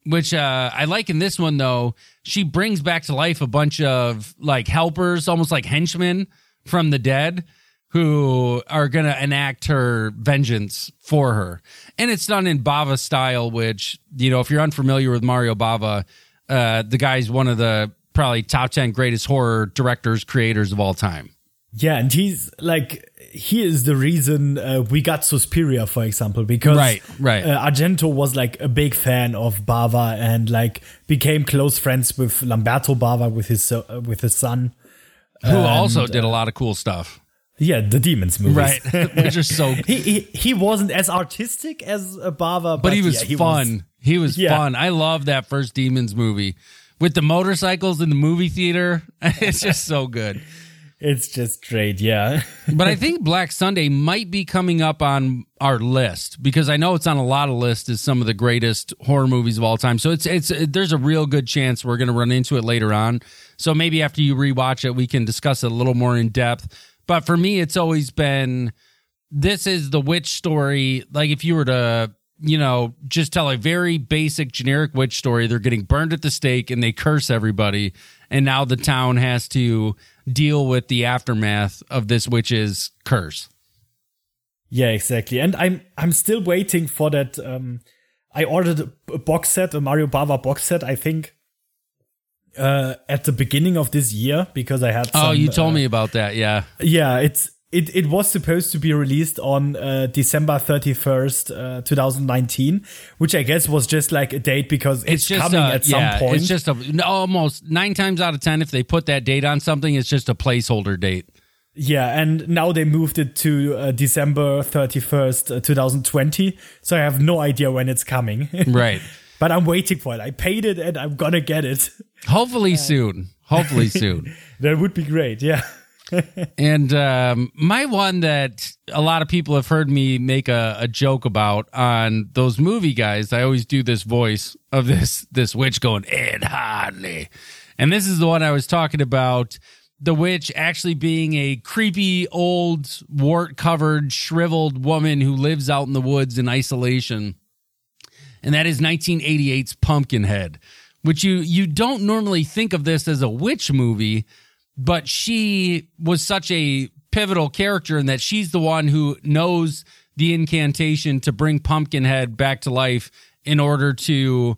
which uh, I like in this one though, she brings back to life a bunch of like helpers, almost like henchmen from the dead, who are gonna enact her vengeance for her. And it's done in Bava style, which you know, if you're unfamiliar with Mario Bava, uh, the guy's one of the probably top ten greatest horror directors, creators of all time. Yeah, and he's like he is the reason uh, we got Suspiria, for example, because Right, right. Uh, Argento was like a big fan of Bava and like became close friends with Lamberto Bava with his uh, with his son. Who also did a lot of cool stuff. Yeah, the Demons movies. Right. Which are so he, he he wasn't as artistic as uh, Bava, but, but he was yeah, fun. he was Yeah. fun. I love that first Demons movie with the motorcycles in the movie theater. It's just so good. it's just great. Yeah, But I think Black Sunday might be coming up on our list because I know it's on a lot of lists as some of the greatest horror movies of all time. So it's it's there's a real good chance we're going to run into it later on. So maybe after you rewatch it, we can discuss it a little more in depth. But for me, it's always been this is the witch story. Like if you were to, you know, just tell a very basic generic witch story, they're getting burned at the stake and they curse everybody. And now the town has to deal with the aftermath of this witch's curse. yeah, exactly. And I'm I'm still waiting for that. Um, I ordered a, box set, a Mario Bava box set. I think uh, at the beginning of this year because I had. oh, you told uh, me about that. Yeah. Yeah, it's it, it was supposed to be released on uh, December 31st, uh, 2019, which I guess was just like a date because it's, It's just coming uh, at yeah, some point. It's just a almost nine times out of ten, if they put that date on something, it's just a placeholder date. yeah, and now they moved it to uh, December 31st, uh, 2020. So I have no idea when it's coming. Right. but I'm waiting for it. I paid it and I'm gonna get it. Hopefully soon. Hopefully soon. that would be great. Yeah. And um, my one that a lot of people have heard me make a, a joke about on those movie guys, I always do this voice of this this witch going Ed Harley, and this is the one I was talking about. The witch actually being a creepy old wart covered shriveled woman who lives out in the woods in isolation, and that is 1988's Pumpkinhead, which you you don't normally think of this as a witch movie but she was such a pivotal character in that she's the one who knows the incantation to bring Pumpkinhead back to life in order to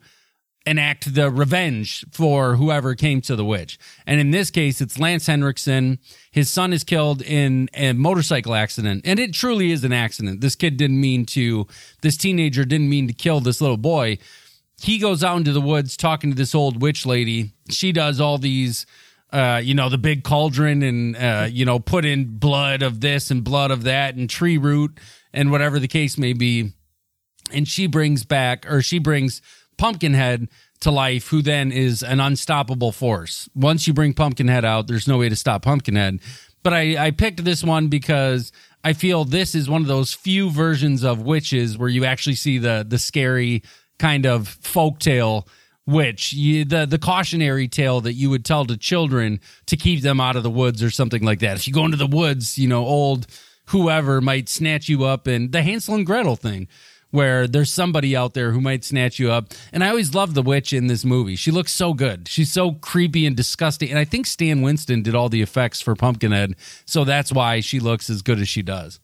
enact the revenge for whoever came to the witch. And in this case, it's Lance Henriksen. His son is killed in a motorcycle accident. And it truly is an accident. This kid didn't mean to, this teenager didn't mean to kill this little boy. He goes out into the woods talking to this old witch lady. She does all these uh, you know, the big cauldron and, uh, you know, put in blood of this and blood of that and tree root and whatever the case may be. And she brings back, or she brings Pumpkinhead to life, who then is an unstoppable force. Once you bring Pumpkinhead out, there's no way to stop Pumpkinhead. But I, I picked this one because I feel this is one of those few versions of witches where you actually see the the scary kind of folktale witch, you, the the cautionary tale that you would tell to children to keep them out of the woods or something like that. If you go into the woods, you know, old whoever might snatch you up, and the Hansel and Gretel thing. Where there's somebody out there who might snatch you up. And I always love the witch in this movie. She looks so good. She's so creepy and disgusting. And I think Stan Winston did all the effects for Pumpkinhead. So that's why she looks as good as she does.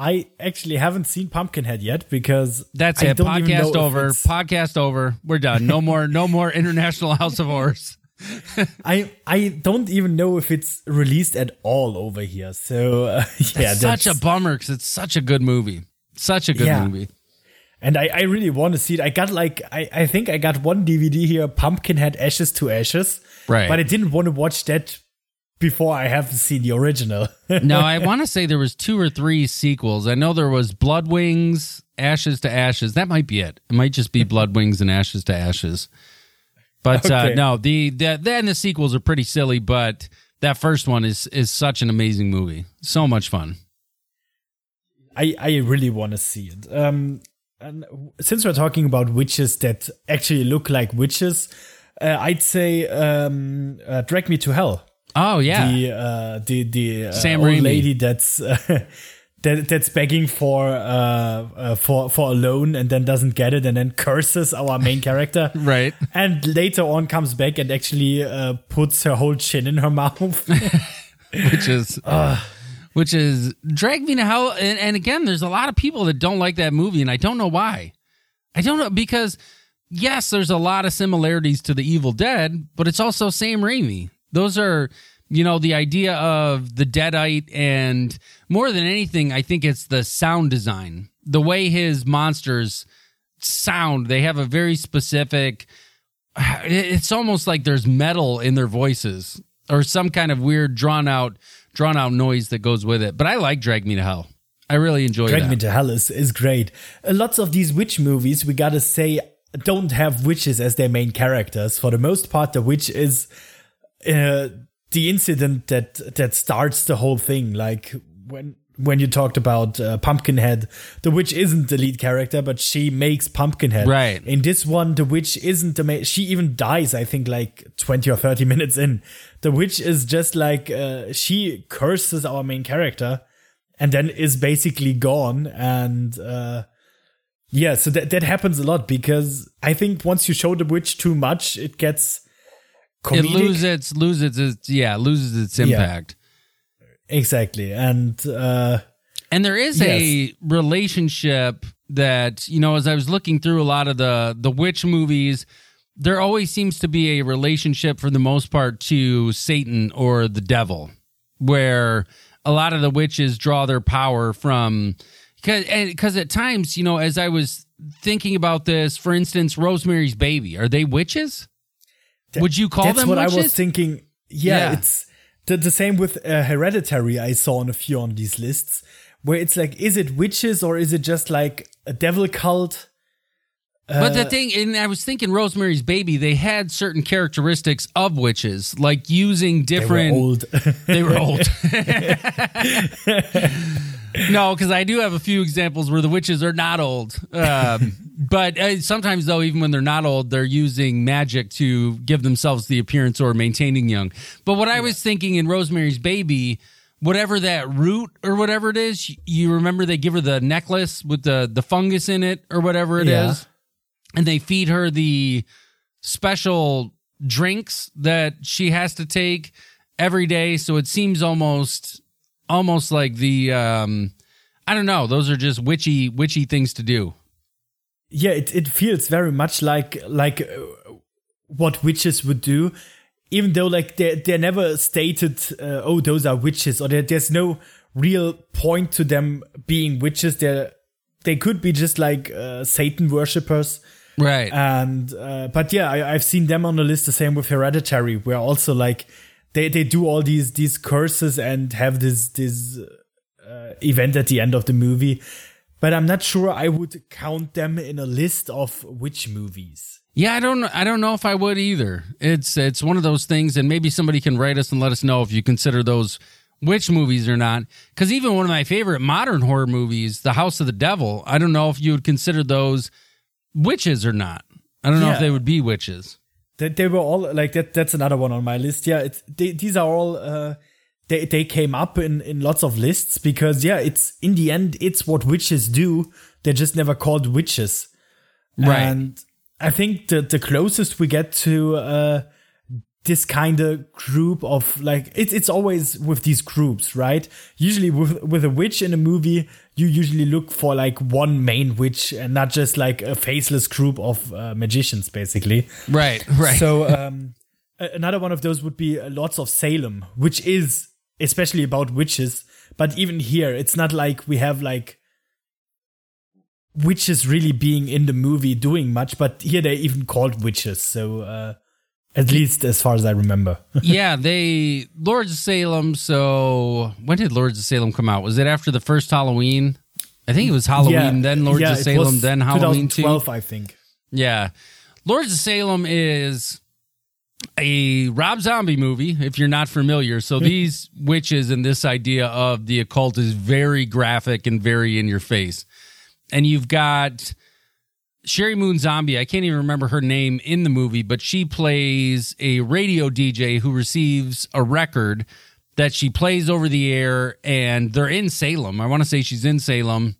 I actually haven't seen Pumpkinhead yet because That's I it. don't even know Podcast over. Podcast over. We're done. No more. No more International House of Horrors. I I don't even know if it's released at all over here. So uh, yeah, It's such a bummer because it's such a good movie. Such a good Yeah. movie. and I, I really want to see it. I got like I, I think I got one DVD here, Pumpkinhead Ashes to Ashes. Right. But I didn't want to watch that before I have seen the original. no, I want to say there was two or three sequels. I know there was Blood Wings, Ashes to Ashes. That might be it. It might just be Blood Wings and Ashes to Ashes. But uh, no, the, the then the sequels are pretty silly. But that first one is is such an amazing movie. So much fun. I, I really want to see it. Um, and since we're talking about witches that actually look like witches, uh, I'd say um, uh, Drag Me to Hell. Oh yeah, The uh, the the uh, Sam old Raimi. lady that's uh, that that's begging for uh, uh, for for a loan and then doesn't get it and then curses our main character. right. And later on comes back and actually uh, puts her whole chin in her mouth. which is which is drag me to hell and, and again there's a lot of people that don't like that movie and i don't know why i don't know because yes there's a lot of similarities to the evil dead but it's also sam raimi those are you know the idea of the deadite and more than anything i think it's the sound design the way his monsters sound they have a very specific it's almost like there's metal in their voices or some kind of weird drawn out drawn out noise that goes with it. But I like Drag Me to Hell. I really enjoy Drag that. Me to Hell is, is great. Uh, lots of these witch movies, we gotta say, don't have witches as their main characters. For the most part, the witch is uh, the incident that that starts the whole thing. Like when when you talked about uh, Pumpkinhead, the witch isn't the lead character, but she makes Pumpkinhead. Right. In this one, the witch isn't the main. She even dies. I think like twenty or thirty minutes in. The witch is just like uh, she curses our main character and then is basically gone and uh yeah so that that happens a lot because i think once you show the witch too much it gets it loses its loses its yeah loses its impact. exactly and uh And there is a relationship that, you know, as I was looking through a lot of the the witch movies, there always seems to be a relationship for the most part to Satan or the devil, where a lot of the witches draw their power from because at times, you know, as I was thinking about this, for instance, Rosemary's Baby, are they witches? Would you call that's them That's what witches? i was thinking yeah, Yeah. it's the, the same with uh, hereditary i saw on a few on these lists where it's like is it witches or is it just like a devil cult But the thing, and I was thinking Rosemary's Baby, they had certain characteristics of witches, like using they were different. old They were old. no, because I do have a few examples where the witches are not old. Um, but uh, sometimes, though, even when they're not old, they're using magic to give themselves the appearance or maintaining young. But what I was thinking in Rosemary's Baby, whatever that root or whatever it is, you remember they give her the necklace with the the fungus in it or whatever it is, Yeah. and they feed her the special drinks that she has to take every day. So it seems almost almost like the um I don't know, those are just witchy witchy things to do. yeah it, it feels very much like like uh, what witches would do even though like they're, they're never stated uh, oh those are witches or there's no real point to them being witches they're they could be just like uh, satan worshippers Right. and uh, but yeah I, i've seen them on the list the same with hereditary where also like they, they do all these these curses and have this this uh, event at the end of the movie but i'm not sure i would count them in a list of witch movies Yeah, I don't. I don't know if I would either. It's it's one of those things, and maybe somebody can write us and let us know if you consider those witch movies or not. Because even one of my favorite modern horror movies, The House of the Devil, I don't know if you would consider those witches or not. I don't know if they would be witches. They, they were all like that that's another one on my list. Yeah it's they, these are all uh they, they came up in, in lots of lists because yeah it's in the end it's what witches do. They're just never called witches. Right. and i think the the closest we get to uh this kind of group of like it's it's always with these groups right? Usually with with a witch in a movie you usually look for like one main witch and not just like a faceless group of uh, magicians basically Right. Right. so um another one of those would be Lords of Salem, which is especially about witches. But even here, it's not like we have like witches really being in the movie doing much. But here they're even called witches. So uh, at least as far as I remember. yeah, they Lords of Salem. So when did Lords of Salem come out? Was it after the first Halloween? I think it was Halloween, then Lords yeah, of Salem, then Halloween two. 2012, I think. Yeah. Lords of Salem is a Rob Zombie movie, if you're not familiar. So these witches and this idea of the occult is very graphic and very in your face. And you've got Sheri Moon Zombie. I can't even remember her name in the movie, but she plays a radio DJ who receives a record that she plays over the air, and they're in Salem. I want to say she's in Salem.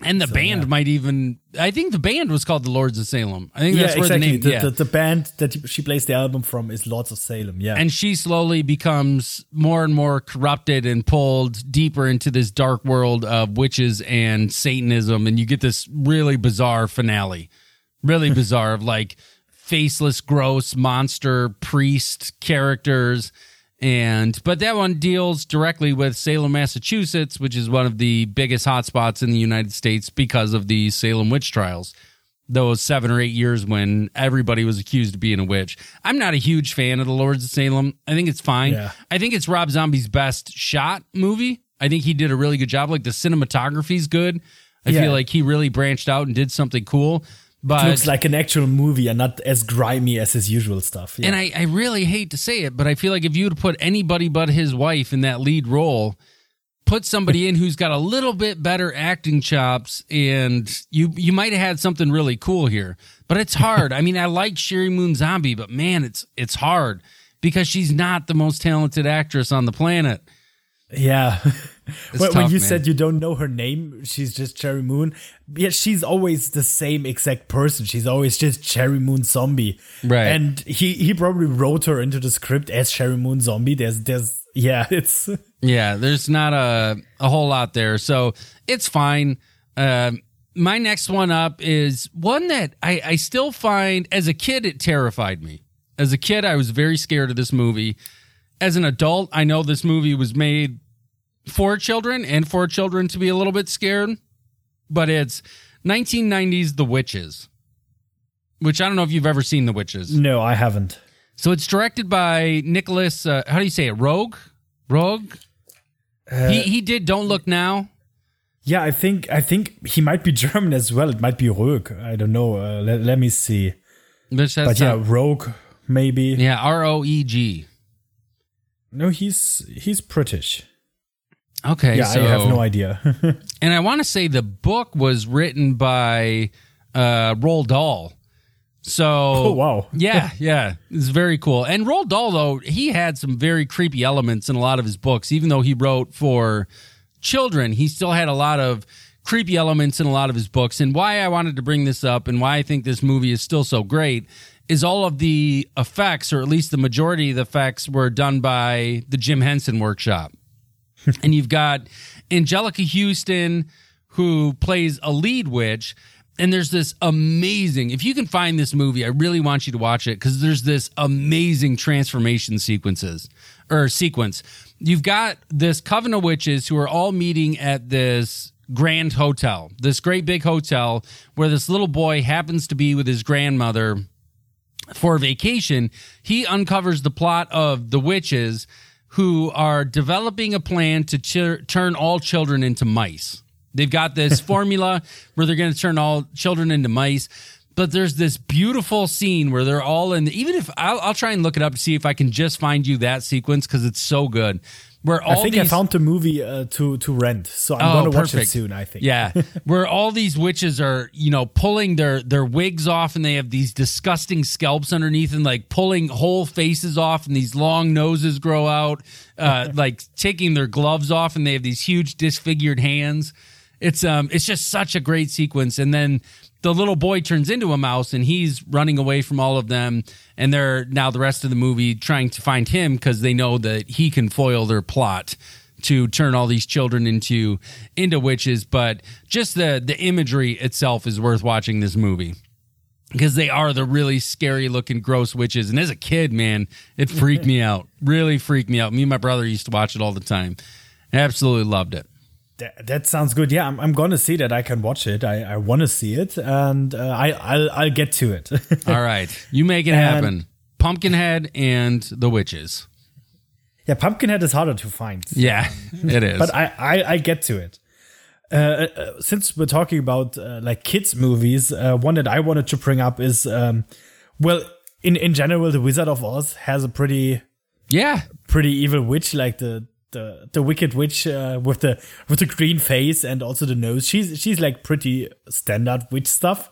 And the band yeah. might even, I think the band was called the Lords of Salem. I think Yeah, that's where exactly. the name, The, yeah. the, the band that she plays the album from is Lords of Salem. Yeah. and she slowly becomes more and more corrupted and pulled deeper into this dark world of witches and Satanism. And you get this really bizarre finale, really bizarre of like faceless, gross monster priest characters. And but that one deals directly with Salem, Massachusetts, which is one of the biggest hotspots in the United States because of the Salem witch trials those seven or eight years when everybody was accused of being a witch. I'm not a huge fan of the Lords of Salem. I think it's fine. Yeah. I think it's Rob Zombie's best shot movie. I think he did a really good job. Like the cinematography's good. I Yeah. feel like he really branched out and did something cool. But it looks like an actual movie and not as grimy as his usual stuff. Yeah. and I, I really hate to say it, but I feel like if you would put anybody but his wife in that lead role, put somebody in who's got a little bit better acting chops, and you you might have had something really cool here. But it's hard. I mean, I like Sheri Moon Zombie, but man, it's it's hard because she's not the most talented actress on the planet. yeah. when, when you man. said you don't know her name, she's just Sheri Moon. Yeah, she's always the same exact person. She's always just Sheri Moon Zombie. Right. And he he probably wrote her into the script as Sheri Moon Zombie. There's there's yeah, it's Yeah, there's not a a whole lot there, so it's fine. Um, my next one up is one that I, I still find as a kid it terrified me. As a kid, I was very scared of this movie. As an adult, I know this movie was made for children and for children to be a little bit scared, but it's 1990s The Witches, which I don't know if you've ever seen The Witches. no, I haven't. So it's directed by Nicolas. Uh, how do you say it? Roeg. Roeg. he he did Don't Look Now. Yeah, I think I think he might be German as well. It might be Roeg. I don't know. Uh, let, let me see. Has But yeah, Roeg maybe. yeah, R O E G. No, he's he's British. Okay, Yeah, so I have no idea. and I want to say the book was written by uh, Roald Dahl. So, Oh, wow. yeah, yeah, it's very cool. And Roald Dahl, though, he had some very creepy elements in a lot of his books. Even though he wrote for children, he still had a lot of creepy elements in a lot of his books. And why I wanted to bring this up and why I think this movie is still so great is all of the effects, or at least the majority of the effects, were done by the Jim Henson Workshop and you've got Anjelica Huston who plays a lead witch and there's this amazing if you can find this movie I really want you to watch it cuz there's this amazing transformation sequences or sequence. You've got this coven of witches who are all meeting at this grand hotel this great big hotel where this little boy happens to be with his grandmother for vacation, he uncovers the plot of the witches who are developing a plan to ch- turn all children into mice. They've got this formula where they're going to turn all children into mice. But there's this beautiful scene where they're all in. even if I'll, I'll try and look it up to see if I can just find you that sequence because it's so good. Where all I think these, I found the movie uh, to to rent, so I'm Oh, gonna watch it soon. I think. Yeah, where all these witches are, you know, pulling their their wigs off, and they have these disgusting scalps underneath, and like pulling whole faces off, and these long noses grow out, uh, like taking their gloves off, and they have these huge disfigured hands. It's um, it's just such a great sequence, and then the little boy turns into a mouse, and he's running away from all of them, and they're now the rest of the movie trying to find him because they know that he can foil their plot to turn all these children into into witches but just the the imagery itself is worth watching this movie because they are the really scary looking gross witches. And as a kid, man, it freaked me out. Really freaked me out. Me and my brother used to watch it all the time. Absolutely loved it. That, that sounds good. Yeah, I'm, I'm gonna see that. I can watch it. I, I want to see it, and uh, I I'll, I'll get to it. All right, you make it And- happen. Pumpkinhead and the witches. yeah, Pumpkinhead is harder to find. Yeah, it is. but I, I, I get to it. Uh, uh, since we're talking about uh, like kids movies, uh, one that I wanted to bring up is, um, well, in in general, the Wizard of Oz has a pretty yeah, pretty evil witch, like the the the wicked witch uh, with the with the green face and also the nose. She's she's like pretty standard witch stuff,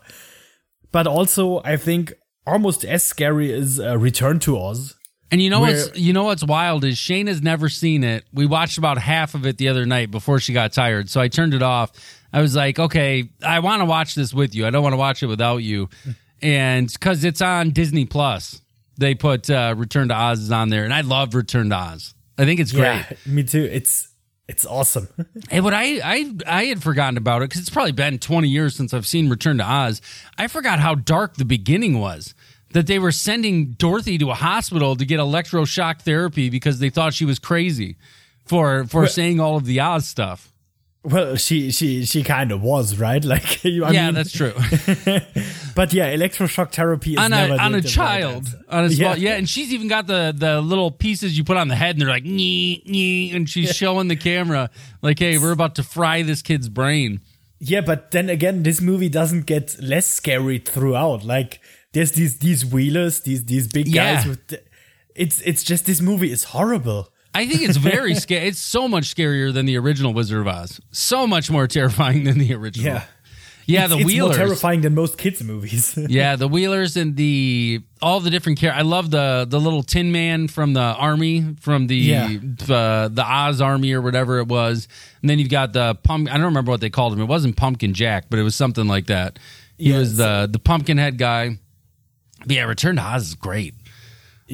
but also I think almost as scary as uh, Return to Oz. And you know Where- what's you know what's wild is Shane has never seen it. We watched about half of it the other night before she got tired, so I turned it off. I was like, okay, I want to watch this with you. I don't want to watch it without you, and because it's on Disney Plus, they put uh, Return to Oz is on there, and I love Return to Oz. I think it's great. Yeah, me too. It's it's awesome. Hey, what I I I had forgotten about it because it's probably been twenty years since I've seen Return to Oz. I forgot how dark the beginning was. That they were sending Dorothy to a hospital to get electroshock therapy because they thought she was crazy for for saying all of the Oz stuff. Well, she she she kind of was right. Like you, I yeah, mean, that's true. But yeah, electroshock therapy is on a never on a right child, on a small, Yeah. yeah. and she's even got the the little pieces you put on the head, and they're like nee nee, and she's showing the camera like, hey, we're about to fry this kid's brain. Yeah, but then again, this movie doesn't get less scary throughout. Like there's these these wheelers, these these big guys Yeah. with. The, it's it's just this movie is horrible. I think it's very scary. It's so much scarier than the original Wizard of Oz. So much more terrifying than the original. Yeah, yeah. The it's Wheelers. more terrifying than most kids movies. yeah, the Wheelers and the all the different characters. I love the the little Tin Man from the army, from the Yeah. the the Oz army or whatever it was. And then you've got the pump. I don't remember what they called him. It wasn't Pumpkin Jack, but it was something like that. He Yeah, was the the pumpkin head guy. But yeah, Return to Oz is great.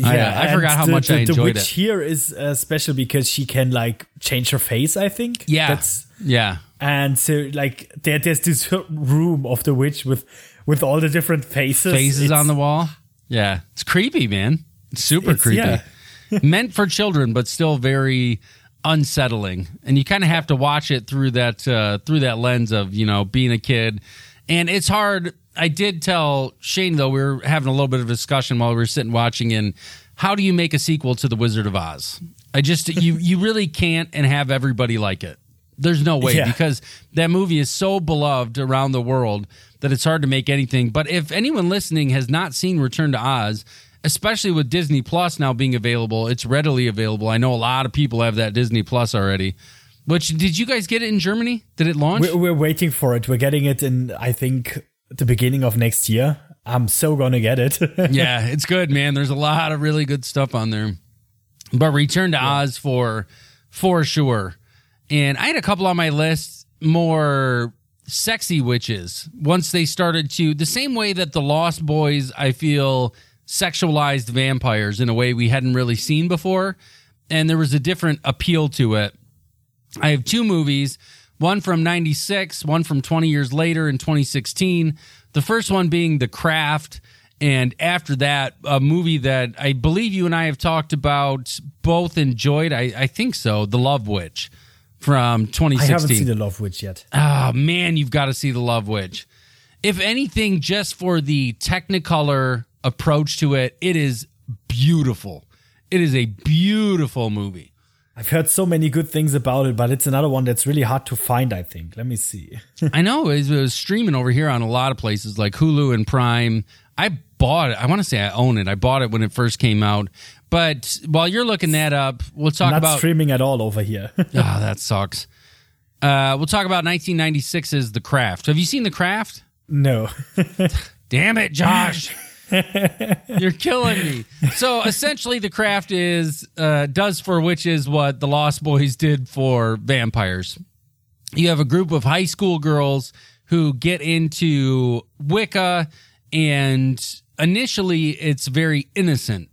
I, uh, I forgot how the, much the, I enjoyed the witch it. here is uh, special because she can like change her face. I think. Yeah, That's yeah. and so like there, there's this room of the witch with with all the different faces. faces It's- on the wall. Yeah, it's creepy, man. It's super It's- creepy. yeah. Meant for children, but still very unsettling. And you kind of have to watch it through that uh, through that lens of you know being a kid. And it's hard. I did tell Shane though we were having a little bit of discussion while we were sitting watching. And how do you make a sequel to the Wizard of Oz? I just you you really can't and have everybody like it. There's no way Yeah. because that movie is so beloved around the world that it's hard to make anything. But if anyone listening has not seen Return to Oz, especially with Disney Plus now being available, it's readily available. I know a lot of people have that Disney Plus already. Which did you guys get it in Germany? Did it launch? We're, we're waiting for it. We're getting it in, I think, the beginning of next year. I'm so gonna get it. yeah, it's good, man. There's a lot of really good stuff on there. But Return to Oz for for sure. And I had a couple on my list more sexy witches once they started to the same way that the Lost Boys I feel sexualized vampires in a way we hadn't really seen before and there was a different appeal to it. I have two movies, one from 96, one from 20 years later in 2016. The first one being The Craft. And after that, a movie that I believe you and I have talked about, both enjoyed. I, I think so. The Love Witch from 2016. I 2016. haven't seen the Love Witch yet. Oh man, you've got to see the Love Witch. If anything, just for the Technicolor approach to it, it is beautiful. It is a beautiful movie. I've heard so many good things about it, but it's another one that's really hard to find. I think. Let me see. I know it was, streaming over here on a lot of places like Hulu and Prime. I bought it. I want to say I own it. I bought it when it first came out. But while you're looking that up, we'll talk Not about. streaming at all over here. Oh, that sucks. Uh, we'll talk about 1996's The Craft. Have you seen The Craft? no. Damn it, Josh. You're killing me. So essentially, the craft is uh, does for witches what the Lost Boys did for vampires. You have a group of high school girls who get into Wicca, and initially, it's very innocent.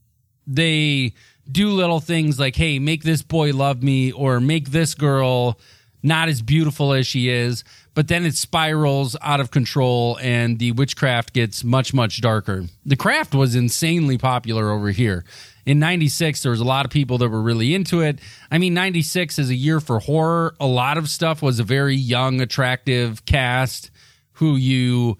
They do little things like, "Hey, make this boy love me," or "Make this girl." Not as beautiful as she is, but then it spirals out of control and the witchcraft gets much, much darker. The craft was insanely popular over here. In 96, there was a lot of people that were really into it. I mean, 96 is a year for horror. A lot of stuff was a very young, attractive cast who you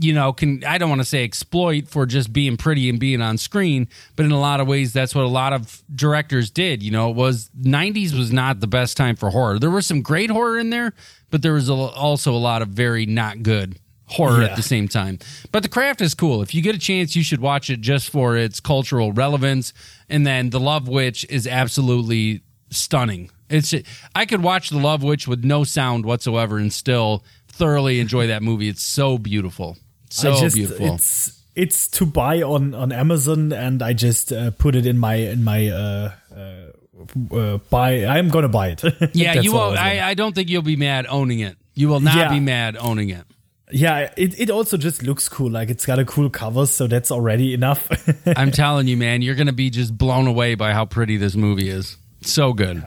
you know, can I don't want to say exploit for just being pretty and being on screen, but in a lot of ways that's what a lot of directors did. You know, it was 90s was not the best time for horror. There was some great horror in there, but there was a, also a lot of very not good horror Yeah. at the same time. But The Craft is cool. If you get a chance, you should watch it just for its cultural relevance. And then The Love Witch is absolutely stunning. It's I could watch The Love Witch with no sound whatsoever and still thoroughly enjoy that movie. It's so beautiful. So I just, beautiful. It's it's to buy on on Amazon, and I just uh, put it in my in my uh, uh, uh, buy. I'm gonna buy it. Yeah, you I will. I, I don't think you'll be mad owning it. You will not Yeah. be mad owning it. yeah, it, it also just looks cool. Like it's got a cool cover, so that's already enough. I'm telling you, man, you're going to be just blown away by how pretty this movie is. So good.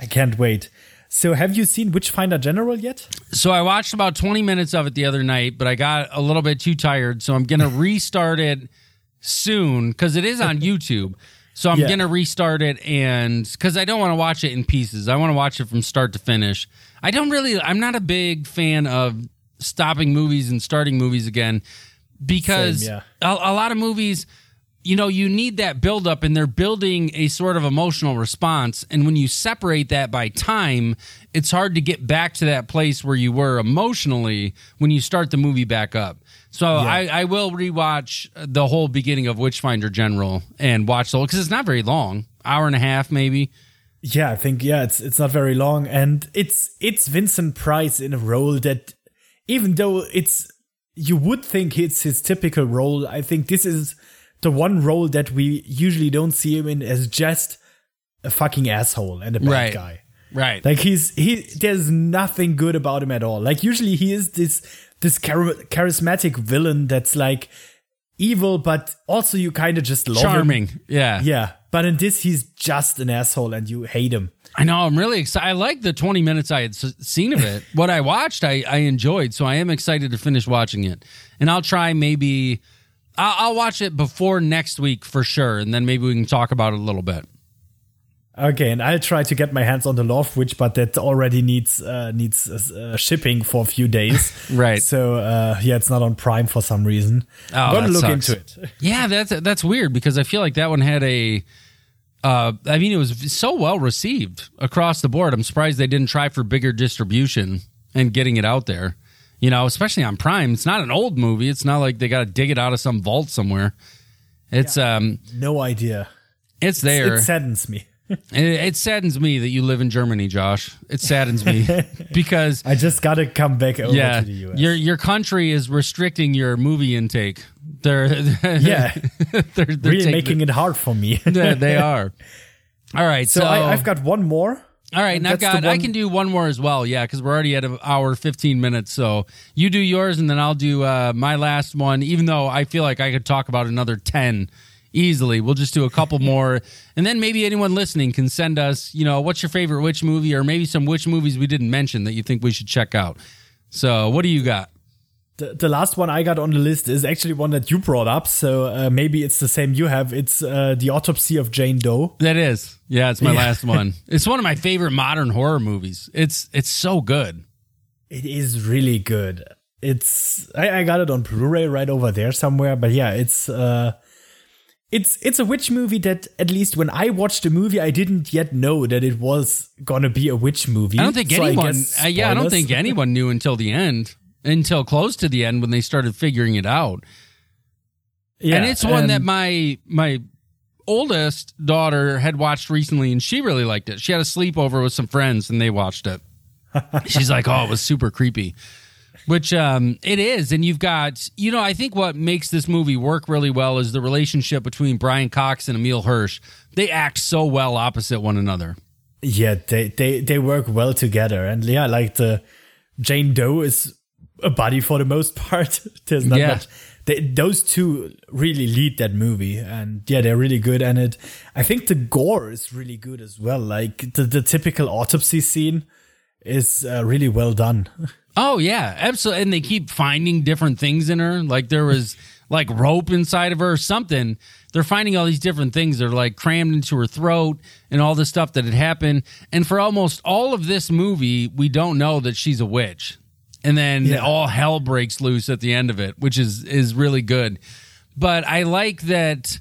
I can't wait. So, have you seen Witchfinder General yet? So I watched about 20 minutes of it the other night, but I got a little bit too tired. So I'm going to restart it soon because it is on YouTube. So I'm Yeah. going to restart it and because I don't want to watch it in pieces. I want to watch it from start to finish. I don't really, I'm not a big fan of stopping movies and starting movies again because Same, a, a lot of movies, you know, you need that buildup and they're building a sort of emotional response. And when you separate that by time, it's hard to get back to that place where you were emotionally when you start the movie back up. So I, I will rewatch uh, the whole beginning of Witchfinder General and watch the whole because it's not very long, hour and a half maybe. Yeah, I think yeah, it's it's not very long, and it's it's Vincent Price in a role that, even though it's you would think it's his typical role, I think this is the one role that we usually don't see him in as just a fucking asshole and a bad Right. guy. Right. Like he's he there's nothing good about him at all. Like usually he is this this char- charismatic villain that's like evil, but also you kind of just love him. Charming. Yeah. Yeah, but in this he's just an asshole and you hate him. I know. I'm really excited. I like the 20 minutes I had s- seen of it. what I watched, I, I enjoyed. So I am excited to finish watching it. And I'll try maybe, I'll, I'll watch it before next week for sure. And then maybe we can talk about it a little bit. Okay, and I'll try to get my hands on the Love Witch, but that already needs uh, needs uh, shipping for a few days. Right. So uh, yeah, it's not on Prime for some reason. Oh, I'm gonna look sucks. into it. Yeah, that's that's weird because I feel like that one had a. Uh, I mean, it was so well received across the board. I'm surprised they didn't try for bigger distribution and getting it out there. You know, especially on Prime. It's not an old movie. It's not like they got to dig it out of some vault somewhere. It's um, No idea. it's there. It saddens me. It, it saddens me that you live in Germany, Josh. It saddens me because I just gotta come back over yeah, to the US. your your country is restricting your movie intake. They're yeah, they're, they're really making it hard for me. Yeah, they are. All right, so, so I, I've got one more. All right, and I've got I can do one more as well. Yeah, because we're already at an hour fifteen minutes. So you do yours, and then I'll do uh, my last one. Even though I feel like I could talk about another ten easily, we'll just do a couple more, and then maybe anyone listening can send us, you know, what's your favorite witch movie, or maybe some witch movies we didn't mention that you think we should check out. So what do you got? The, the last one I got on the list is actually one that you brought up. So uh, maybe it's the same you have. It's uh, the autopsy of Jane Doe. That is, yeah, it's my Yeah. last one. It's one of my favorite modern horror movies. It's it's so good. It is really good. It's I, I got it on Blu-ray right over there somewhere. But yeah, it's uh, it's it's a witch movie that at least when I watched the movie, I didn't yet know that it was gonna be a witch movie. I don't think So anyone. guess uh, yeah, I don't think anyone knew until the end, until close to the end when they started figuring it out. Yeah, and it's one that my my oldest daughter had watched recently, and she really liked it. She had a sleepover with some friends, and they watched it. She's like, "Oh, it was super creepy." Which um, it is, and you've got, you know, I think what makes this movie work really well is the relationship between Brian Cox and Emile Hirsch. They act so well opposite one another. yeah they they they work well together and yeah like the jane doe is a buddy for the most part there's not Yeah. much they, those two really lead that movie and yeah they're really good and it i think the gore is really good as well like the, the typical autopsy scene is uh, really well done Oh yeah, absolutely. And they keep finding different things in her. Like there was like rope inside of her or something. They're finding all these different things. They're like crammed into her throat and all the stuff that had happened. And for almost all of this movie, we don't know that she's a witch. And then Yeah. all hell breaks loose at the end of it, which is is really good. But I like that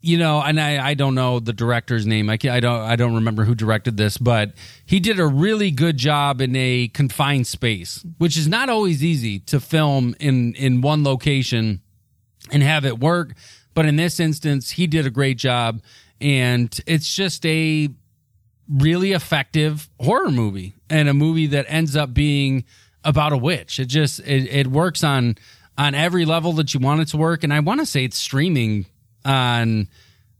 you know, and I, I don't know the director's name. I, can, I don't I don't remember who directed this, but he did a really good job in a confined space, which is not always easy to film in in one location and have it work. But in this instance, he did a great job, and it's just a really effective horror movie and a movie that ends up being about a witch. It just it, it works on on every level that you want it to work. And I want to say it's streaming on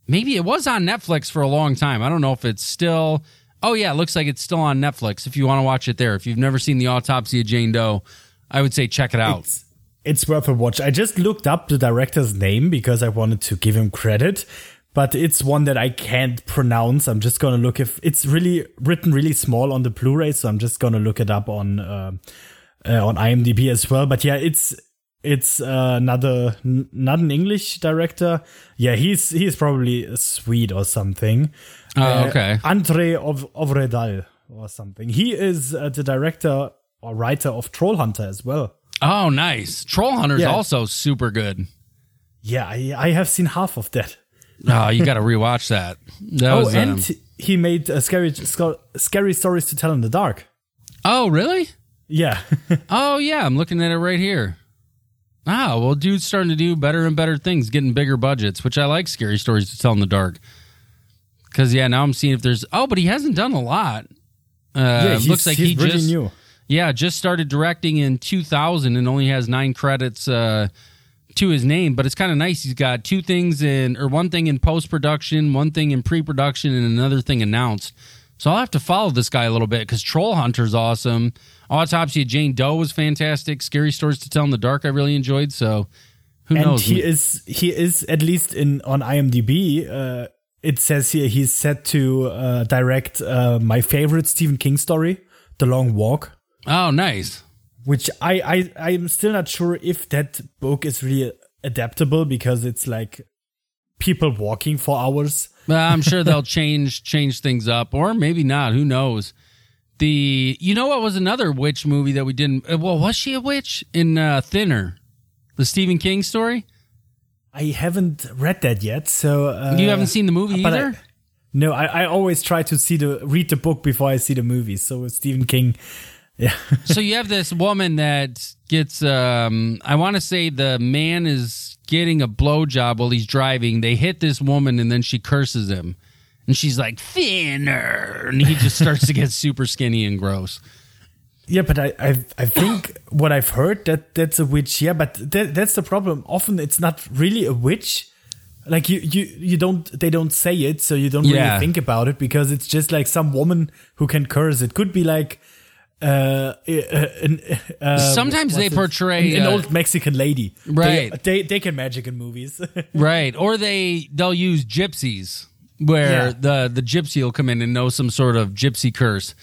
maybe it was on Netflix for a long time. I don't know if it's still. Oh yeah, it looks like it's still on Netflix. If you want to watch it there, if you've never seen the autopsy of Jane Doe, I would say check it out. It's, it's worth a watch. I just looked up the director's name because I wanted to give him credit, but it's one that I can't pronounce. I'm just gonna look if it's really written really small on the Blu-ray, so I'm just gonna look it up on uh, uh, on IMDb as well. But yeah, it's it's uh, another n- not an English director. Yeah, he's he's probably a Swede or something. Oh, Uh, okay. Andre of Ovredal or something. He is uh, the director or writer of Troll Hunter as well. Oh, nice. Troll Hunter's Yeah. also super good. Yeah, I, I have seen half of that. Oh, you got to rewatch that. That Oh, was, and um, he made uh, scary scary stories to tell in the dark. oh, really? Yeah, Oh, yeah. I'm looking at it right here. Ah, well, dude's starting to do better and better things, getting bigger budgets, which I like scary stories to tell in the dark. Because, yeah, now I'm seeing if there's. Oh, but he hasn't done a lot. Uh, yeah. He's, looks like he's he just. new. Yeah, just started directing in 2000 and only has nine credits uh, to his name. But it's kind of nice. He's got two things in, or one thing in post production, one thing in pre production, and another thing announced. So I'll have to follow this guy a little bit because Troll Hunter's awesome. Autopsy of Jane Doe was fantastic. Scary Stories to Tell in the Dark, I really enjoyed. So who And knows? he is he is at least in on IMDb. Uh, it says here he's set to uh, direct uh, my favorite Stephen King story, The Long Walk. oh, nice. Which I, I I'm still not sure if that book is really adaptable because it's like people walking for hours. Well, I'm sure they'll change change things up, or maybe not. Who knows? The you know what was another witch movie that we didn't? uh, Well, was she a witch in uh, Thinner, the Stephen King story? I haven't read that yet, so uh, You haven't seen the movie but I- either. no, I, I always try to see the read the book before I see the movie. So with Stephen King, yeah, so you have this woman that gets. Um, I want to say the man is getting a blowjob while he's driving. They hit this woman and then she curses him, and she's like thinner, and he just starts to get super skinny and gross. yeah. But I I, I think what I've heard that that's a witch. Yeah, but that, that's the problem. Often it's not really a witch. Like you, you, you don't. They don't say it, so you don't Yeah. really think about it because it's just like some woman who can curse. It could be like, uh, uh, uh Sometimes they portray, an, an uh, old Mexican lady. They- Right. They, they can magic in movies. Right. Or they they'll use gypsies where Yeah. the the gypsy will come in and know some sort of gypsy curse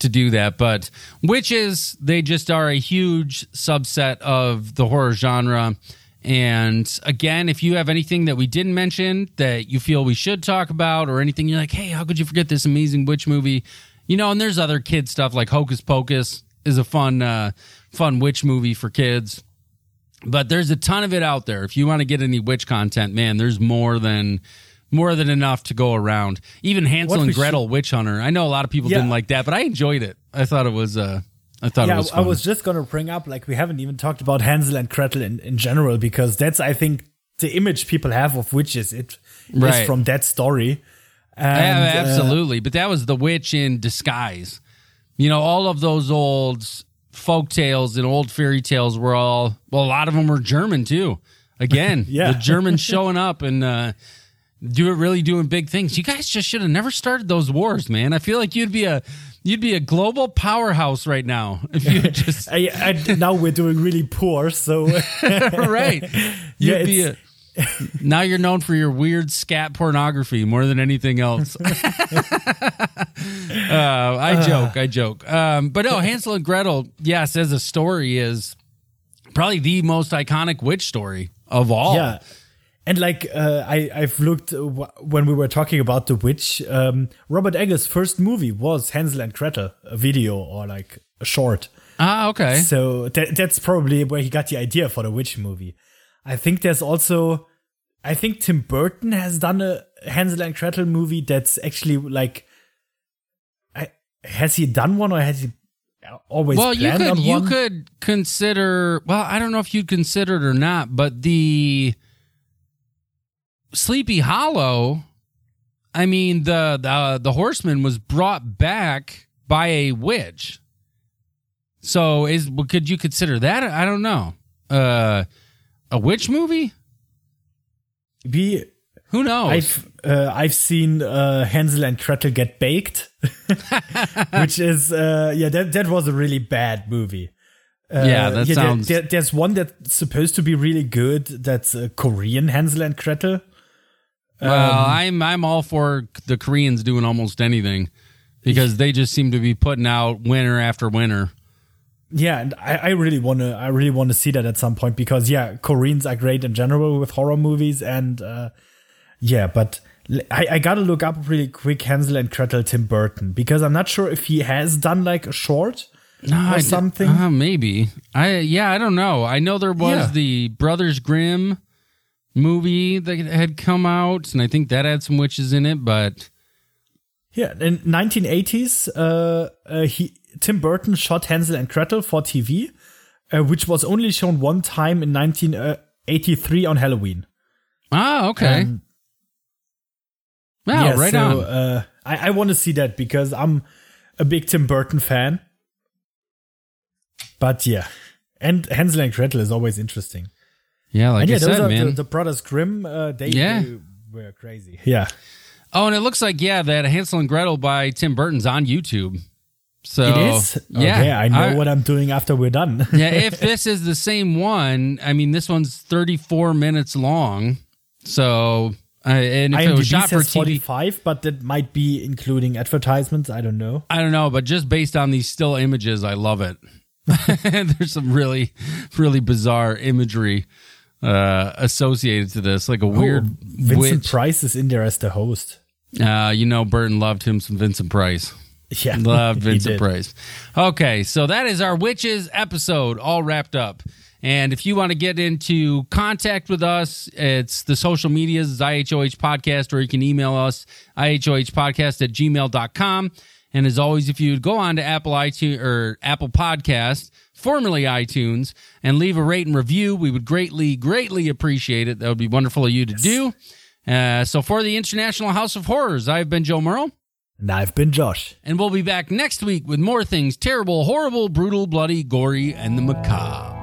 to do that. But witches, they just are a huge subset of the horror genre. And again, if you have anything that we didn't mention that you feel we should talk about, or anything you're like, hey, how could you forget this amazing witch movie? You know, and there's other kid stuff like Hocus Pocus is a fun, uh, fun witch movie for kids but there's a ton of it out there. If you want to get any witch content, man, there's more than more than enough to go around. Even Hansel and Gretel Witch Hunter. I know a lot of people Yeah. didn't like that, but I enjoyed it. I thought it was uh I thought it yeah, was I was just gonna bring up like we haven't even talked about Hansel and Gretel in, in general because that's I think the image people have of witches. It is Right. from that story. And, yeah, uh, absolutely. but that was the witch in disguise. You know, all of those old folk tales and old fairy tales were all well, a lot of them were German too. Again, Yeah. the Germans showing up and uh do it really doing big things. You guys just should have never started those wars, man. I feel like you'd be a you'd be a global powerhouse right now if you just I, I, now we're doing really poor, so right. You'd yeah, be a now you're known for your weird scat pornography more than anything else. uh, I joke, I joke. Um, but no, Hansel and Gretel, yes, as a story is probably the most iconic witch story of all. Yeah. And like uh, I, I've looked uh, when we were talking about the witch. Um, Robert Eggers' first movie was Hansel and Gretel, a video or like a short. Ah, okay. So that, that's probably where he got the idea for the witch movie. I think there's also, I think Tim Burton has done a Hansel and Gretel movie that's actually like, I, has he done one or has he always well, you could you one? could consider. Well, I don't know if you'd consider it or not, but the Sleepy Hollow. I mean, the the the horseman was brought back by a witch. So is could you consider that? I don't know. Uh, a witch movie? Be Who knows? I've uh, I've seen uh, Hansel and Gretel get baked, which is uh, yeah that that was a really bad movie. Uh, Yeah, that there- sounds- there- there's one that's supposed to be really good. That's uh, Korean Hansel and Gretel. Well, Um, I'm I'm all for the Koreans doing almost anything because they just seem to be putting out winner after winner. Yeah, and I, I really wanna I really wanna see that at some point because yeah, Koreans are great in general with horror movies and uh, yeah, but I gotta look up really quick Hansel and Gretel Tim Burton because I'm not sure if he has done like a short No, or I something. Uh, maybe. I yeah, I don't know. I know there was Yeah. the Brothers Grimm movie that had come out, and I think that had some witches in it. But Yeah, in 1980s, uh, uh, he Tim Burton shot Hansel and Gretel for TV, uh, which was only shown one time in 1983 on Halloween. ah, okay. Um, wow, yeah, right so, on. Uh, I, I want to see that because I'm a big Tim Burton fan. But yeah, and Hansel and Gretel is always interesting. yeah, like and yeah, I those said, are man. the, the Brothers Grimm. Uh, they, Yeah. they were crazy. Yeah, oh, and it looks like yeah, that Hansel and Gretel by Tim Burton's on YouTube. So it is. Yeah, okay, I know what I'm doing after we're done. yeah, if this is the same one, I mean, this one's 34 minutes long. So, uh, and if it was IMDb shot for TV, 45, but that might be including advertisements. I don't know. I don't know, but just based on these still images, I love it. There's some really, really bizarre imagery uh, associated to this, like a weird Oh, Vincent witch. Price is in there as the host. uh, you know, Burton loved him some Vincent Price. Yeah, Loved he Vincent did. Price. Okay, so that is our witches episode all wrapped up. And if you want to get into contact with us, it's the social medias, is IHOH Podcast, or you can email us, IHOHpodcast at gmail.com. And as always, if you go on to Apple iTunes or Apple Podcast, formerly iTunes, and leave a rate and review, we would greatly, greatly appreciate it. That would be wonderful of you to do. Uh, so for the International House of Horrors, I've been Joe Merle. And I've been Josh. And we'll be back next week with more things terrible, horrible, brutal, bloody, gory, and the macabre.